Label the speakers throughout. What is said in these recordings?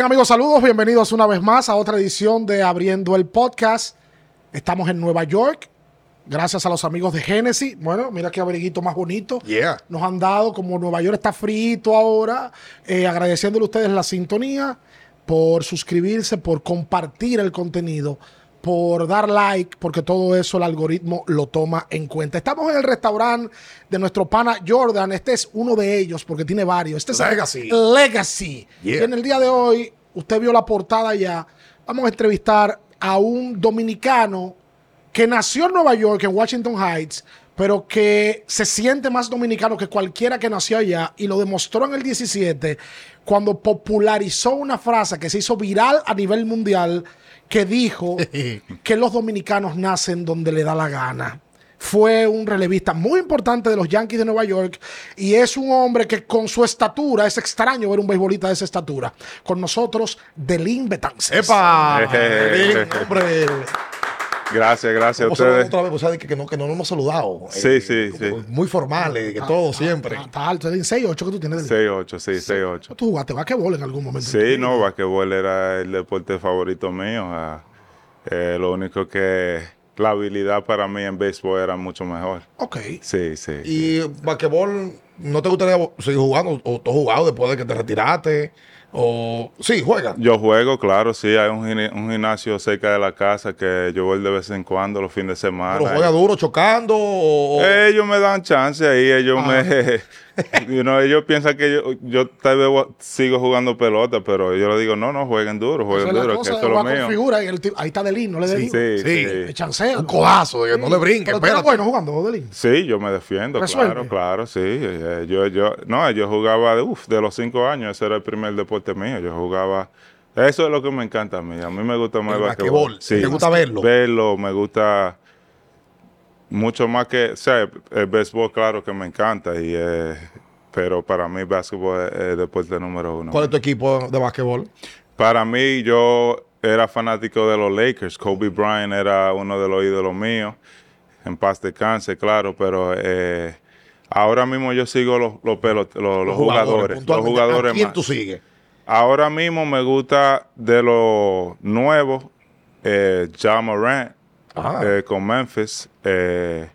Speaker 1: Bien, amigos, saludos. Bienvenidos una vez más a otra edición de Abriendo el Podcast. Estamos en Nueva York. Gracias a los amigos de Genesis. Bueno, mira qué abriguito más bonito.
Speaker 2: Yeah.
Speaker 1: Nos han dado, como Nueva York está frito ahora, eh, agradeciéndole a ustedes la sintonía, por suscribirse, por compartir el contenido, por dar like, porque todo eso el algoritmo lo toma en cuenta. Estamos en el restaurante de nuestro pana Jordan. Este es uno de ellos, porque tiene varios. Este es
Speaker 2: Legacy.
Speaker 1: Legacy.
Speaker 2: Yeah.
Speaker 1: Y en el día de hoy, usted vio la portada ya. Vamos a entrevistar a un dominicano que nació en Nueva York, en Washington Heights, pero que se siente más dominicano que cualquiera que nació allá y lo demostró en el 17 cuando popularizó una frase que se hizo viral a nivel mundial que dijo que los dominicanos nacen donde le da la gana. Fue un relevista muy importante de los Yankees de Nueva York y es un hombre que con su estatura, es extraño ver un beisbolista de esa estatura. Con nosotros, Delín Betances.
Speaker 2: ¡Epa! Hombre.
Speaker 3: Gracias, gracias a
Speaker 2: ¿Cómo saludamos
Speaker 3: ustedes.
Speaker 2: otra vez? Pues, ¿sabes? Que, que no, que no nos hemos saludado.
Speaker 3: Sí,
Speaker 2: Eh,
Speaker 3: sí,
Speaker 2: como
Speaker 3: sí.
Speaker 2: Muy formales, que todo siempre.
Speaker 1: Está, está alto, Delín. 6'8 que tú tienes. Delín.
Speaker 3: 6-8, sí, 6-8.
Speaker 1: Tú jugaste basquetbol en algún momento.
Speaker 3: Sí, no, basquetbol era el deporte favorito mío. ah, eh, lo único que la habilidad para mí en béisbol era mucho mejor.
Speaker 1: Ok.
Speaker 3: Sí, sí.
Speaker 2: Y basquetbol, ¿no te gustaría seguir jugando? ¿O tú has jugado después de que te retiraste? ¿O sí, juega?
Speaker 3: Yo juego, claro, sí. Hay un, gimnasio cerca de la casa que yo voy de vez en cuando, los fines de semana.
Speaker 2: ¿Pero juega duro chocando? O, o-
Speaker 3: Ellos me dan chance ahí, ellos
Speaker 2: Ah.
Speaker 3: me... you know, ellos piensan que yo, yo tal vez sigo jugando pelota, pero yo les digo, no, no, jueguen duro,
Speaker 1: Esa
Speaker 3: jueguen
Speaker 1: es
Speaker 3: duro,
Speaker 1: cosa,
Speaker 3: que eso es lo mío.
Speaker 1: figura y el tipo- ahí está Delín, no le.
Speaker 3: Sí,
Speaker 2: Sí.
Speaker 3: sí.
Speaker 1: Me chancea.
Speaker 2: un codazo, de que no le brinque,
Speaker 1: Pero bueno jugando, Delín.
Speaker 3: Sí, yo me defiendo,
Speaker 1: Resuelve.
Speaker 3: claro, claro, sí. Eh, Yo, yo, no, yo jugaba de, uf, de los cinco años, ese era el primer deporte mío. Yo jugaba, eso es lo que me encanta a mí. A mí me gusta más
Speaker 2: El
Speaker 3: el basquetbol.
Speaker 2: basquetbol. ¿Te gusta verlo?
Speaker 3: Verlo, me gusta mucho más que, o sea, el béisbol, claro que me encanta, y, eh, pero para mí básquetbol es el deporte número uno.
Speaker 2: ¿Cuál es tu equipo de basquetbol?
Speaker 3: Para mí, yo era fanático de los Lakers. Kobe Bryant era uno de los ídolos míos. En paz descanse, claro, pero eh, ahora mismo yo sigo los, los, pelot- los, los jugadores. Los jugadores
Speaker 2: ¿A quién
Speaker 3: más.
Speaker 2: tú sigues?
Speaker 3: Ahora mismo me gusta de los nuevos, eh, Ja Morant. Eh, con Memphis. Eh,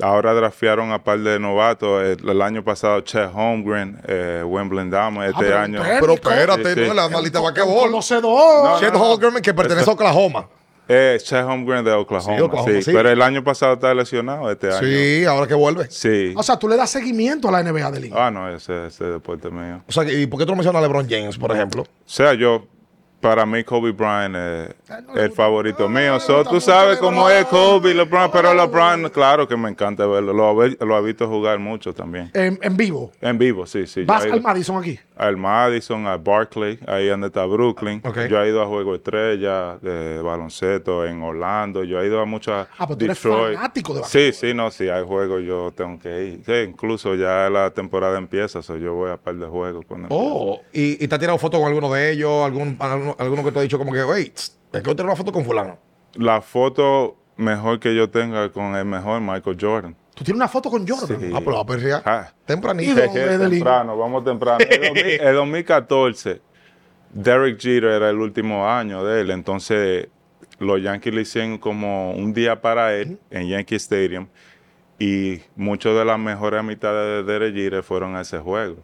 Speaker 3: ahora draftearon a par de novatos. El, el año pasado, Chet Holmgren, eh, Wimbledon Dama. Este
Speaker 1: pero
Speaker 3: año.
Speaker 1: espérate.
Speaker 2: Pero espérate,
Speaker 3: Sí, sí.
Speaker 2: no es la analista de basquetbol.
Speaker 1: Conocedor.
Speaker 2: Chet Holmgren, que pertenece a Oklahoma.
Speaker 3: Eh, Chet Holmgren de Oklahoma,
Speaker 2: Sí, Oklahoma,
Speaker 3: sí.
Speaker 2: sí.
Speaker 3: Pero el año pasado está lesionado, este año.
Speaker 2: Sí, ahora que vuelve.
Speaker 3: Sí.
Speaker 1: O sea, tú le das seguimiento a la NBA, Delín.
Speaker 3: Ah, no, ese ese deporte mío.
Speaker 2: O sea, ¿y por qué tú no mencionas a LeBron James, por ejemplo?
Speaker 3: O sea, yo, para mí, Kobe Bryant es
Speaker 1: Ah, no
Speaker 3: el favorito
Speaker 1: no,
Speaker 3: mío. So, tú sabes cómo es Kobe, LeBron, pero LeBron, claro que me encanta verlo. Lo, he- lo he visto jugar mucho también.
Speaker 1: En, en vivo.
Speaker 3: En vivo, sí, sí.
Speaker 1: Vas al Madison aquí.
Speaker 3: al Madison, al Barclay, ahí donde está Brooklyn.
Speaker 2: Ok.
Speaker 3: Yo he ido a Juego Estrella de baloncesto en Orlando. Yo he ido a muchas
Speaker 1: Ah, pero tú eres
Speaker 3: Detroit.
Speaker 1: fanático de
Speaker 3: Sí, sí, no, sí, hay juegos, yo tengo que ir. Sí, incluso ya la temporada empieza, so yo voy a par de juegos. Cuando
Speaker 2: Oh, ¿y, y te has tirado foto con alguno de ellos? ¿Algún, alguno, alguno que te ha dicho como que, hey, es que yo tengo una foto con fulano?
Speaker 3: La foto mejor que yo tenga con el mejor Michael Jordan.
Speaker 1: Tú tienes una foto con Jordan.
Speaker 3: Sí.
Speaker 2: Ah, pero va a perrear.
Speaker 3: Ah.
Speaker 2: Tempranito.
Speaker 3: Temprano, vamos temprano. El, 2000 el 2014, Derek Jeter era el último año de él, entonces los Yankees le hicieron como un día para él en Yankee Stadium y muchas de las mejores amistades de Derek Jeter fueron a ese juego.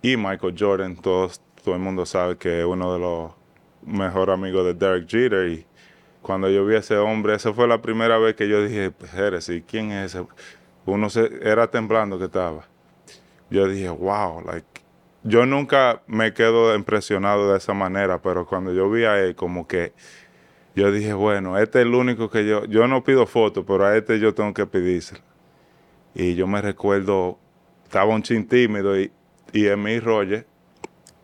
Speaker 3: Y Michael Jordan, todos, todo el mundo sabe que es uno de los mejores amigos de Derek Jeter y cuando yo vi a ese hombre, esa fue la primera vez que yo dije, Jerez, ¿y quién es ese? Uno se, era temblando que estaba yo dije, wow, like, yo nunca me quedo impresionado de esa manera, pero cuando yo vi a él, como que yo dije, bueno, este es el único que yo, yo no pido fotos, pero a este yo tengo que pedírselo. Y yo me recuerdo, estaba un chin tímido y, y Emil Roger,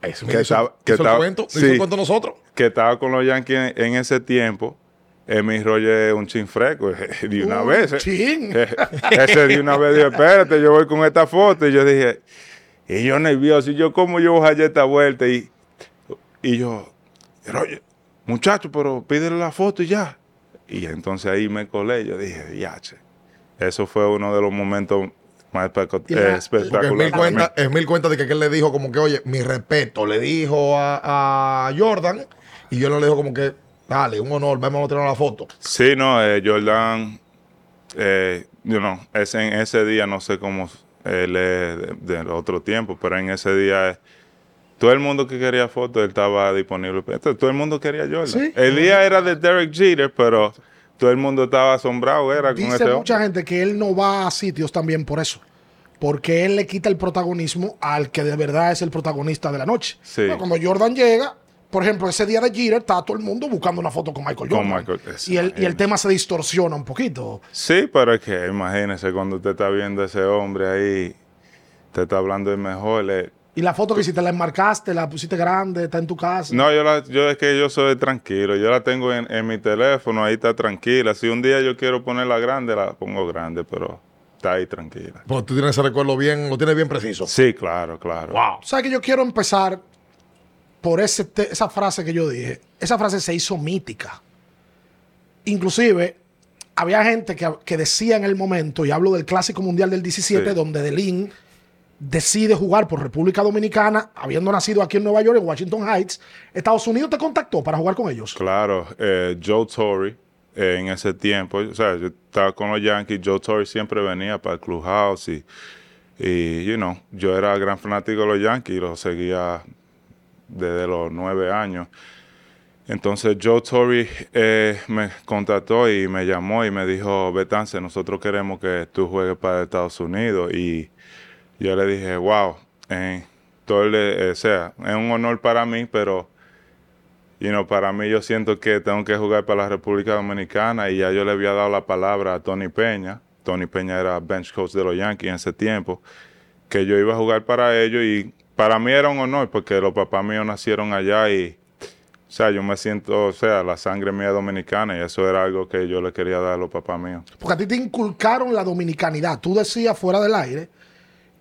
Speaker 2: Eso
Speaker 3: que
Speaker 2: hizo,
Speaker 3: estaba- que
Speaker 2: hizo el cuento, hizo
Speaker 3: sí.
Speaker 2: el cuento nosotros.
Speaker 3: Que estaba con los Yankees en, en ese tiempo, Emil Roger es un chin fresco, de una
Speaker 1: Un
Speaker 3: vez. eh.
Speaker 1: chin.
Speaker 3: Ese de una vez dijo, espérate, yo voy con esta foto. Y yo dije, y yo nervioso, y yo, ¿cómo yo voy a hallar esta vuelta? Y, y yo, oye, muchacho, pero pídele la foto y ya. Y entonces ahí me colé, yo dije, yache. Eso fue uno de los momentos más eh,
Speaker 2: es
Speaker 3: espectacular.
Speaker 2: mil cuenta, es mil cuenta de que él le dijo como que, oye, mi respeto, le dijo a, a Jordan y yo le dijo como que, dale, un honor, vamos a tirar la foto.
Speaker 3: Sí, no, eh, Jordan, eh, you know, ese, en ese día, no sé cómo él es de- otro tiempo, pero en ese día eh, todo el mundo que quería fotos, él estaba disponible. Entonces, todo el mundo quería Jordan.
Speaker 1: Sí.
Speaker 3: El día era de Derek Jeter, pero todo el mundo estaba asombrado, era con
Speaker 1: Dice
Speaker 3: ese
Speaker 1: mucha
Speaker 3: hombre.
Speaker 1: gente que él no va a sitios también por eso. Porque él le quita el protagonismo al que de verdad es el protagonista de la noche.
Speaker 3: Sí.
Speaker 1: Cuando Jordan llega, por ejemplo, ese día de Jeter, está todo el mundo buscando una foto con Michael
Speaker 3: Con
Speaker 1: Jordan.
Speaker 3: Michael,
Speaker 1: y, el, y el tema se distorsiona un poquito.
Speaker 3: Sí, pero es que imagínese cuando usted está viendo a ese hombre ahí, te está hablando de mejor. eh,
Speaker 1: Y la foto que hiciste, la enmarcaste, la pusiste grande, está en tu casa.
Speaker 3: No, yo, la, yo es que yo soy tranquilo. Yo la tengo en, en mi teléfono, ahí está tranquila. Si un día yo quiero ponerla grande, la pongo grande, pero está ahí tranquila.
Speaker 2: Porque tú tienes ese recuerdo bien, lo tienes bien preciso.
Speaker 3: Sí, claro, claro.
Speaker 2: Wow.
Speaker 1: ¿Sabes que yo quiero empezar por ese esa frase que yo dije? Esa frase se hizo mítica. Inclusive, había gente que, que decía en el momento, y hablo del Clásico Mundial del 17,
Speaker 3: Sí.
Speaker 1: donde Delín decide jugar por República Dominicana, habiendo nacido aquí en Nueva York, en Washington Heights. Estados Unidos te contactó para jugar con ellos.
Speaker 3: Claro, eh, Joe Torre eh, en ese tiempo, o sea, yo estaba con los Yankees, Joe Torre siempre venía para el Clubhouse y, y, you know, yo era gran fanático de los Yankees y los seguía desde los nueve años. Entonces Joe Torre eh, me contactó y me llamó y me dijo, Betance, nosotros queremos que tú juegues para Estados Unidos. Y yo le dije, wow, eh, todo sea, es un honor para mí, pero you know, para mí yo siento que tengo que jugar para la República Dominicana y ya yo le había dado la palabra a Tony Peña. Tony Peña era bench coach de los Yankees en ese tiempo, que yo iba a jugar para ellos y para mí era un honor porque los papás míos nacieron allá y, o sea, yo me siento, o sea, la sangre mía es dominicana y eso era algo que yo le quería dar a los papás míos.
Speaker 1: Porque a ti te inculcaron la dominicanidad. Tú decías fuera del aire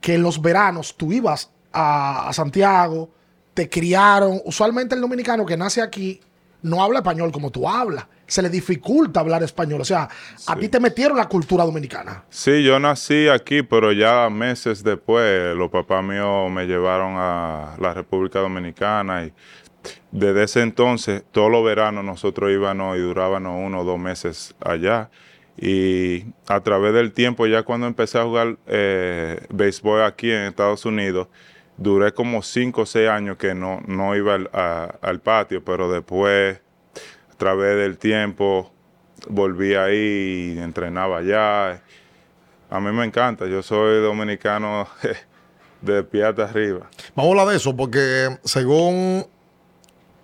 Speaker 1: que en los veranos tú ibas a, a Santiago, te criaron. Usualmente el dominicano que nace aquí no habla español como tú hablas. Se le dificulta hablar español. O sea, a ti te metieron la cultura dominicana.
Speaker 3: Sí, yo nací aquí, pero ya meses después los papás míos me llevaron a la República Dominicana y desde ese entonces, todos los veranos nosotros íbamos y durábamos uno o dos meses allá. Y a través del tiempo, ya cuando empecé a jugar eh, béisbol aquí en Estados Unidos, duré como cinco o seis años que no, no iba al, a- al patio, pero después, a través del tiempo, volví ahí y entrenaba allá. A mí me encanta, yo soy dominicano de pie hasta arriba.
Speaker 2: Vamos a hablar de eso porque según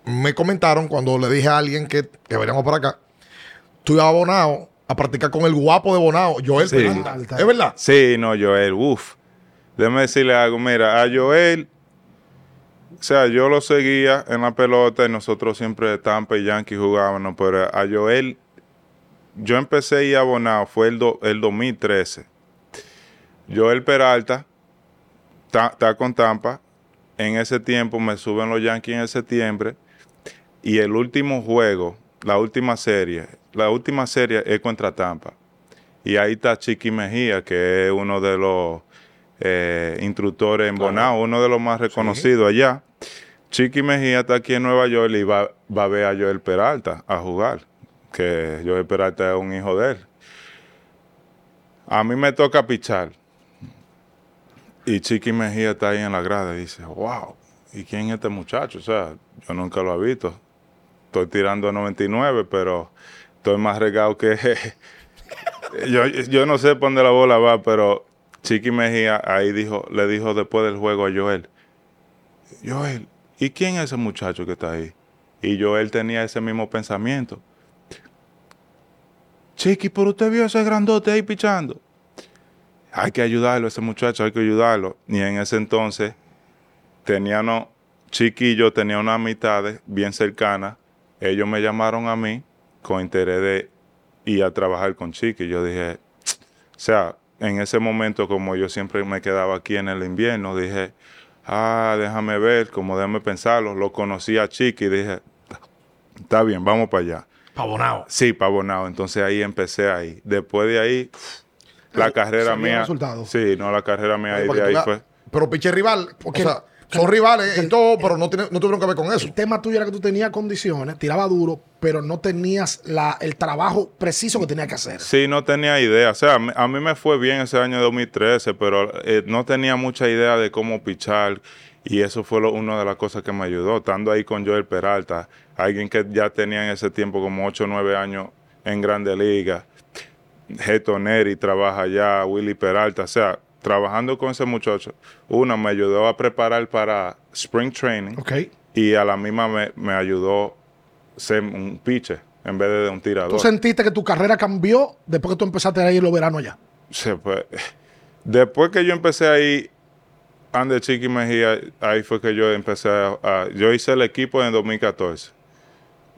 Speaker 2: me comentaron cuando le dije a alguien que, que veníamos para acá, tú ibas a Bonao a practicar con el guapo de Bonao, Joel
Speaker 3: Sí.
Speaker 2: ¿Es verdad?
Speaker 3: Sí, no, Joel, uff. Déjame decirle algo, mira, a Joel, o sea, yo lo seguía en la pelota y nosotros siempre Tampa y Yankee jugábamos, pero a Joel, yo empecé a ir a Bonao, fue el, do- el 2013. Joel Peralta está está con Tampa, en ese tiempo me suben los Yankees en septiembre y el último juego, la última serie, la última serie es contra Tampa. Y ahí está Chiqui Mejía, que es uno de los eh, instructores en Bonao, uno de los más reconocidos allá. Chiqui Mejía está aquí en Nueva York y va, va a ver a Joel Peralta a jugar, que Joel Peralta es un hijo de él. A mí me toca pichar. Y Chiqui Mejía está ahí en la grada y dice, wow, ¿y quién es este muchacho? O sea, yo nunca lo he visto. Estoy tirando 99, pero estoy más regado que... yo, yo no sé por dónde la bola va, pero Chiqui Mejía ahí dijo, le dijo después del juego a Joel, Joel, ¿y quién es ese muchacho que está ahí? Y Joel tenía ese mismo pensamiento. Chiqui, pero usted vio ese grandote ahí pichando. Hay que ayudarlo, ese muchacho, hay que ayudarlo. Y en ese entonces, teníamos, Chiqui y yo tenía una amistad bien cercana. Ellos me llamaron a mí con interés de ir a trabajar con Chiqui. Yo dije, o sea, en ese momento, como yo siempre me quedaba aquí en el invierno, dije, ah, déjame ver, como déjame pensarlo. Lo conocí a Chiqui y dije, está bien, vamos para allá.
Speaker 2: Pa' Bonao.
Speaker 3: Sí, para Bonao. Entonces ahí empecé ahí. Después de ahí, la carrera mía.
Speaker 1: resultado.
Speaker 3: Sí, no, la carrera mía ahí, de ahí
Speaker 2: la-
Speaker 3: fue.
Speaker 2: Pero piche rival,
Speaker 1: Porque-
Speaker 2: o sea, son rivales y todo, pero no, tiene- no tuvieron que ver con eso.
Speaker 1: El tema tuyo era que tú tenías condiciones, tiraba duro, pero no tenías la, el trabajo preciso que tenías que hacer.
Speaker 3: Sí, no tenía idea. O sea, a mí- me fue bien ese año 2013, pero eh, no tenía mucha idea de cómo pichar. Y eso fue lo- una de las cosas que me ayudó. Estando ahí con Joel Peralta, alguien que ya tenía en ese tiempo como 8 o 9 años en Grande Liga. Geto Neri trabaja allá, Willy Peralta. O sea, trabajando con ese muchacho, uno me ayudó a preparar para Spring Training y a la misma me, me ayudó ser un pitcher en vez de un tirador.
Speaker 1: Tú sentiste que tu carrera cambió después que tú empezaste a ir los veranos allá.
Speaker 3: Sí, pues, después que yo empecé ahí, Ande Chiqui Mejía, ahí fue que yo empecé a, a- Yo hice el equipo en 2014.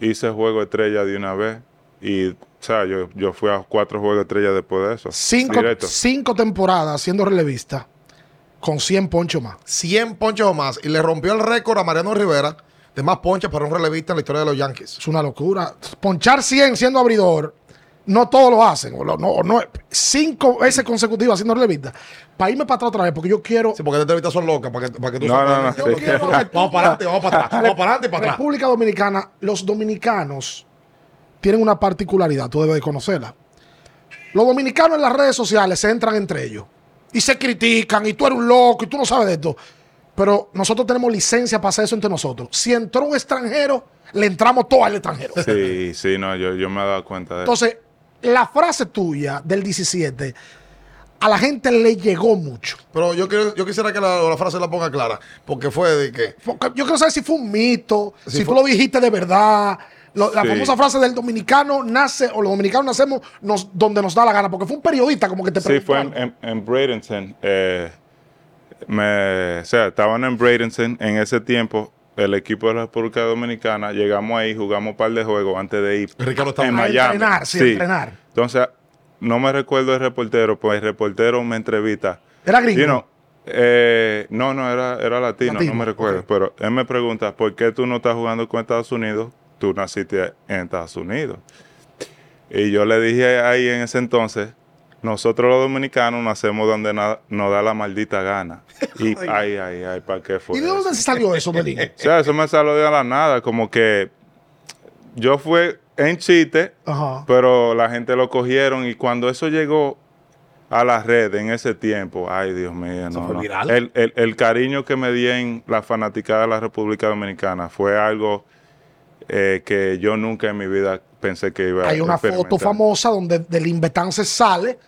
Speaker 3: Hice juego estrella de una vez. Y, o sea, yo, yo fui a cuatro juegos estrella después de eso.
Speaker 1: Cinco,
Speaker 3: Directo.
Speaker 1: cinco temporadas siendo relevista con 100 ponchos más.
Speaker 2: 100 ponches o más. Y le rompió el récord a Mariano Rivera de más ponches para un relevista en la historia de los Yankees.
Speaker 1: Es una locura. Ponchar 100 siendo abridor, no todos lo hacen. O lo- no, o no- cinco veces consecutivas siendo relevista. Para irme para atrás otra vez, porque yo quiero.
Speaker 2: Sí, porque estas entrevistas son locas, para que, para que tú
Speaker 3: No, no, no,
Speaker 2: Yo
Speaker 3: sí.
Speaker 2: quiero que- Vamos para adelante, vamos para atrás. Vamos para adelante y para atrás.
Speaker 1: República Dominicana, los dominicanos tienen una particularidad, tú debes de conocerla. Los dominicanos en las redes sociales se entran entre ellos y se critican y tú eres un loco y tú no sabes de esto. Pero nosotros tenemos licencia para hacer eso entre nosotros. Si entró un extranjero, le entramos todo al extranjero.
Speaker 3: Sí, sí, no, yo, yo me he dado cuenta de eso.
Speaker 1: Entonces, la frase tuya del 17 a la gente le llegó mucho.
Speaker 2: Pero yo, quiero, yo quisiera que la, la frase la ponga clara. Porque fue de que.
Speaker 1: Yo quiero saber si fue un mito,
Speaker 2: Si
Speaker 1: si,
Speaker 2: fue-
Speaker 1: tú lo dijiste de verdad. Lo- la
Speaker 3: Sí.
Speaker 1: famosa frase del dominicano nace, o los dominicanos nacemos nos- donde nos da la gana, porque fue un periodista como que te
Speaker 3: Sí,
Speaker 1: preguntó
Speaker 3: fue en, en, en Bradenton. eh, me, o sea, estaban en Bradenton en ese tiempo. El equipo de la República Dominicana, llegamos ahí, jugamos un par de juegos antes de ir
Speaker 2: Ricardo estaba
Speaker 3: en
Speaker 1: A
Speaker 3: Miami.
Speaker 1: entrenar, sí, a entrenar.
Speaker 3: Entonces, no me recuerdo el reportero, pues el reportero me entrevista.
Speaker 1: Era gringo.
Speaker 3: You know, eh, no, no, era, era latino,
Speaker 1: Latino,
Speaker 3: no me recuerdo. Pero él me pregunta, ¿por qué tú no estás jugando con Estados Unidos? Tú naciste en Estados Unidos. Y yo le dije ahí en ese entonces, nosotros los dominicanos nacemos donde nos da la maldita gana. Y ay, ay, ay, ¿para qué fue?
Speaker 1: ¿Y de dónde se salió eso, Delín?
Speaker 3: O sea, eso me salió de la nada, como que yo fui en chiste,
Speaker 1: Ajá.
Speaker 3: pero la gente lo cogieron y cuando eso llegó a la red en ese tiempo, ay Dios mío, no,
Speaker 2: fue
Speaker 3: no.
Speaker 2: viral.
Speaker 3: El, el- el cariño que me di en la fanaticada de la República Dominicana fue algo eh, que yo nunca en mi vida pensé que iba a
Speaker 1: Hay una foto famosa donde del Invetance sale,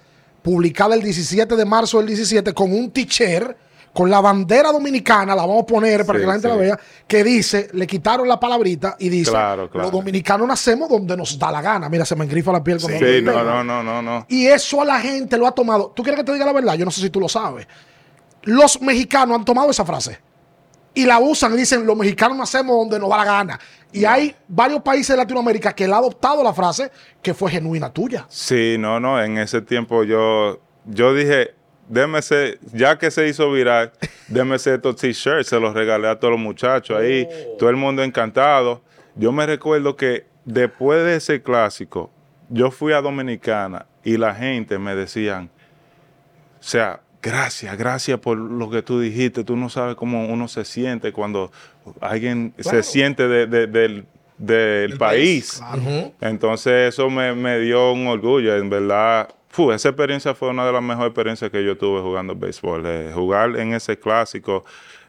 Speaker 1: publicada el 17 de marzo del 17, con un teacher, con la bandera dominicana, la vamos a poner para
Speaker 3: Sí,
Speaker 1: que la gente la
Speaker 3: sí.
Speaker 1: vea, que dice, le quitaron la palabrita y dice,
Speaker 3: Claro, claro.
Speaker 1: los dominicanos nacemos donde nos da la gana. Mira, se me engrifa la piel cuando
Speaker 3: Sí,
Speaker 1: lo
Speaker 3: no, no, no, no, no.
Speaker 1: Y eso a la gente lo ha tomado. ¿Tú quieres que te diga la verdad? Yo no sé si tú lo sabes. Los mexicanos han tomado esa frase y la usan y dicen, los mexicanos nacemos donde nos da la gana. Y hay varios países de Latinoamérica que le han adoptado la frase que fue genuina tuya.
Speaker 3: Sí, no, no, en ese tiempo yo, yo dije, déme ese, ya que se hizo viral, déme ese estos t-shirts, se los regalé a todos los muchachos ahí, todo el mundo encantado. Yo me recuerdo que después de ese clásico, yo fui a Dominicana y la gente me decían, o sea, gracias, gracias por lo que tú dijiste. Tú no sabes cómo uno se siente cuando alguien
Speaker 1: Claro.
Speaker 3: se siente de- de- del, del país. Entonces eso me, me dio un orgullo, en verdad. fu, esa experiencia fue una de las mejores experiencias que yo tuve jugando béisbol. eh, jugar en ese clásico,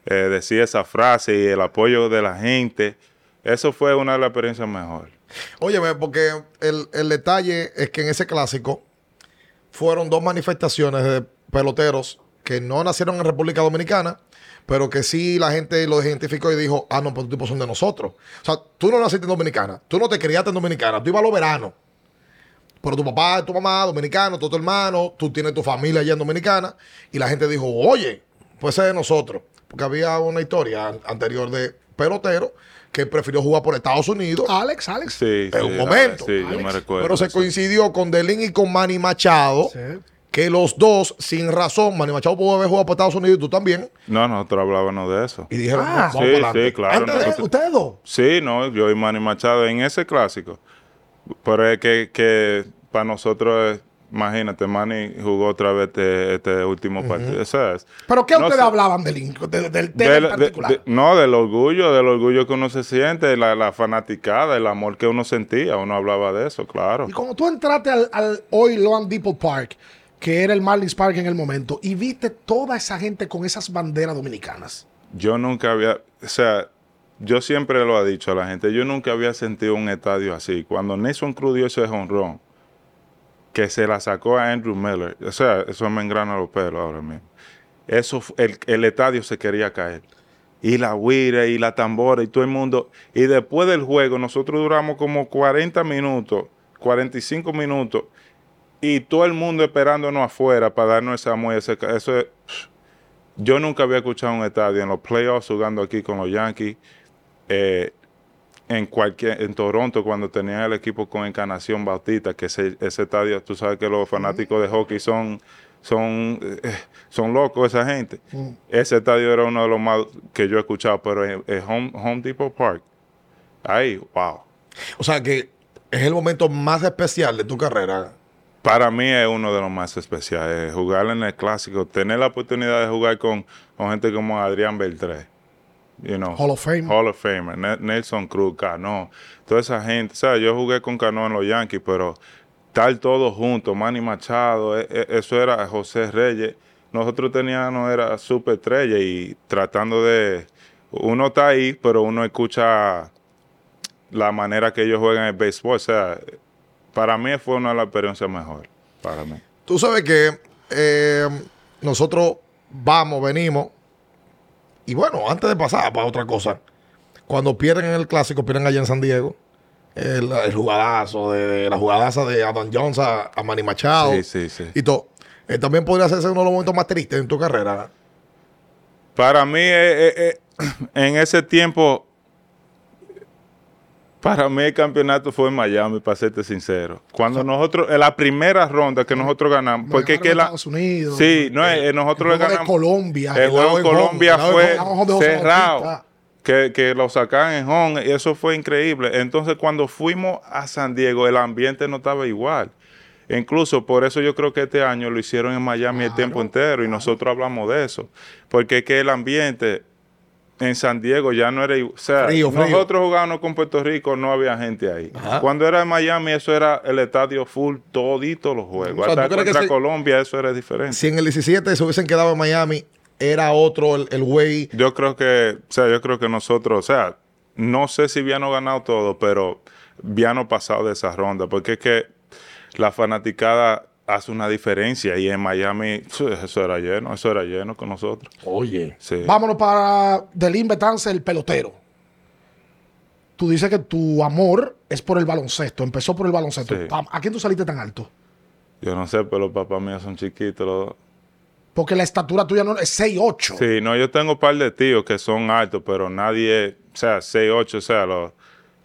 Speaker 3: eh, decir esa frase y el apoyo de la gente, eso fue una de las experiencias mejores.
Speaker 2: Óyeme, porque el, el detalle es que en ese clásico fueron dos manifestaciones de peloteros que no nacieron en República Dominicana, pero que sí la gente lo identificó y dijo, ah, no, pues estos tipos son de nosotros. O sea, tú no naciste en Dominicana, tú no te criaste en Dominicana, tú ibas a los veranos. Pero tu papá, tu mamá, dominicano, todo tu hermano, tú tienes tu familia allá en Dominicana, y la gente dijo, oye, pues es de nosotros. Porque había una historia an- anterior de pelotero que prefirió jugar por Estados Unidos
Speaker 1: Alex, Alex.
Speaker 3: Sí,
Speaker 2: En
Speaker 3: sí,
Speaker 2: un momento,
Speaker 3: Sí, yo me recuerdo.
Speaker 2: pero se coincidió con Delin y con Manny Machado,
Speaker 1: Sí.
Speaker 2: Que los dos, sin razón, Manny Machado pudo haber jugado por Estados Unidos y tú también,
Speaker 3: No, nosotros hablábamos de eso.
Speaker 2: y dijeron,
Speaker 1: Ah.
Speaker 3: Sí,
Speaker 2: para
Speaker 3: sí, claro,
Speaker 2: Antes de-
Speaker 1: ¿Ustedes,
Speaker 3: nosotros-
Speaker 1: ustedes dos?
Speaker 3: Sí, no, yo y Manny Machado en ese clásico. Pero es que, que para nosotros es Imagínate, Manny jugó otra vez este, este último partido. O sea, es-
Speaker 1: ¿Pero qué
Speaker 3: no
Speaker 1: ustedes
Speaker 3: sé.
Speaker 1: hablaban del, in- de- del tema
Speaker 3: Del-
Speaker 1: en particular?
Speaker 3: de- no, del orgullo, del orgullo que uno se siente, la, la fanaticada, el amor que uno sentía. Uno hablaba de eso, claro.
Speaker 1: Y cuando tú entraste al, al hoy Loan Depot Park, que era el Marlins Park en el momento, y viste toda esa gente con esas banderas dominicanas.
Speaker 3: Yo nunca había, o sea, yo siempre lo he dicho a la gente, yo nunca había sentido un estadio así. Cuando Nelson Cruz dio ese honrón, que se la sacó a Andrew Miller, o sea, eso me engrana los pelos ahora mismo. Eso, el, el estadio se quería caer. Y la guira y la tambora y todo el mundo. Y después del juego, nosotros duramos como 40 minutos, 45 minutos, y todo el mundo esperándonos afuera para darnos esa muelle. ese ca- Eso es, yo nunca había escuchado un estadio en los playoffs jugando aquí con los Yankees. eh, en cualquier en Toronto cuando tenían el equipo con Encarnación Bautista, que ese, ese estadio, tú sabes que los fanáticos de hockey son son eh, son locos esa gente. Ese estadio era uno de los más que yo he escuchado, pero en, en Home, Home Depot Park, ahí, wow.
Speaker 2: O sea que es el momento más especial de tu carrera.
Speaker 3: Para mí es uno de los más especiales, jugar en el clásico, tener la oportunidad de jugar con, con gente como Adrián Beltré, you know,
Speaker 1: Hall of Fame.
Speaker 3: Hall of Famer, Ne- Nelson Cruz, Cano, toda esa gente. O sea, yo jugué con Cano en los Yankees, pero estar todos juntos, Manny Machado, e- e- eso era José Reyes. Nosotros teníamos, era super estrella y tratando de, uno está ahí, pero uno escucha la manera que ellos juegan el béisbol. O sea, para mí fue una de las experiencias mejores. Para mí.
Speaker 2: Tú sabes que eh, nosotros vamos, venimos. Y bueno, antes de pasar para otra cosa, cuando pierden en el clásico, pierden allá en San Diego. El, el jugadazo, de, de la jugadaza de Adam Jones a, a Manny Machado.
Speaker 3: Sí, sí, sí.
Speaker 2: Y todo. Eh, también podría ser uno de los momentos más tristes en tu carrera.
Speaker 3: Para mí, eh, eh, eh, en ese tiempo, para mí el campeonato fue en Miami, para serte sincero. Cuando nosotros, en la primera ronda que nosotros ganamos, porque es que la...
Speaker 1: Estados Unidos.
Speaker 3: Sí, no, eh, nosotros
Speaker 1: el
Speaker 3: le
Speaker 1: juego de
Speaker 3: ganamos...
Speaker 1: Colombia.
Speaker 3: El juego Colombia
Speaker 2: el
Speaker 3: fue cerrado. Que, que lo sacaban en home y eso fue increíble. Entonces, cuando fuimos a San Diego, el ambiente no estaba igual. Incluso por eso yo creo que este año lo hicieron en Miami el tiempo entero y nosotros hablamos de eso. Porque es que el ambiente en San Diego ya no era igual. O sea,
Speaker 2: Frío, frío.
Speaker 3: nosotros jugábamos con Puerto Rico, no había gente ahí.
Speaker 2: Ajá.
Speaker 3: Cuando era en Miami, eso era el estadio full, todito los juegos.
Speaker 2: O sea,
Speaker 3: Hasta
Speaker 2: ¿tú crees que
Speaker 3: contra
Speaker 2: se-
Speaker 3: Colombia, eso era diferente.
Speaker 2: Si en el 17 se hubiesen quedado en Miami, era otro el, el güey.
Speaker 3: Yo creo que, o sea, yo creo que nosotros, o sea, no sé si habíamos ganado todo, pero habíamos pasado de esa ronda, porque es que la fanaticada hace una diferencia y en Miami eso era lleno, eso era lleno con nosotros.
Speaker 2: Oye.
Speaker 3: Sí.
Speaker 1: Vámonos para Delin Betance, el pelotero. Tú dices que tu amor es por el baloncesto. Empezó por el baloncesto.
Speaker 3: Sí.
Speaker 1: ¿A quién tú saliste tan alto?
Speaker 3: Yo no sé, pero los papás míos son chiquitos. los dos.
Speaker 1: Porque la estatura tuya no es 6'8".
Speaker 3: Sí, no, yo tengo un par de tíos que son altos, pero nadie, o sea, 6, 8, o sea, los,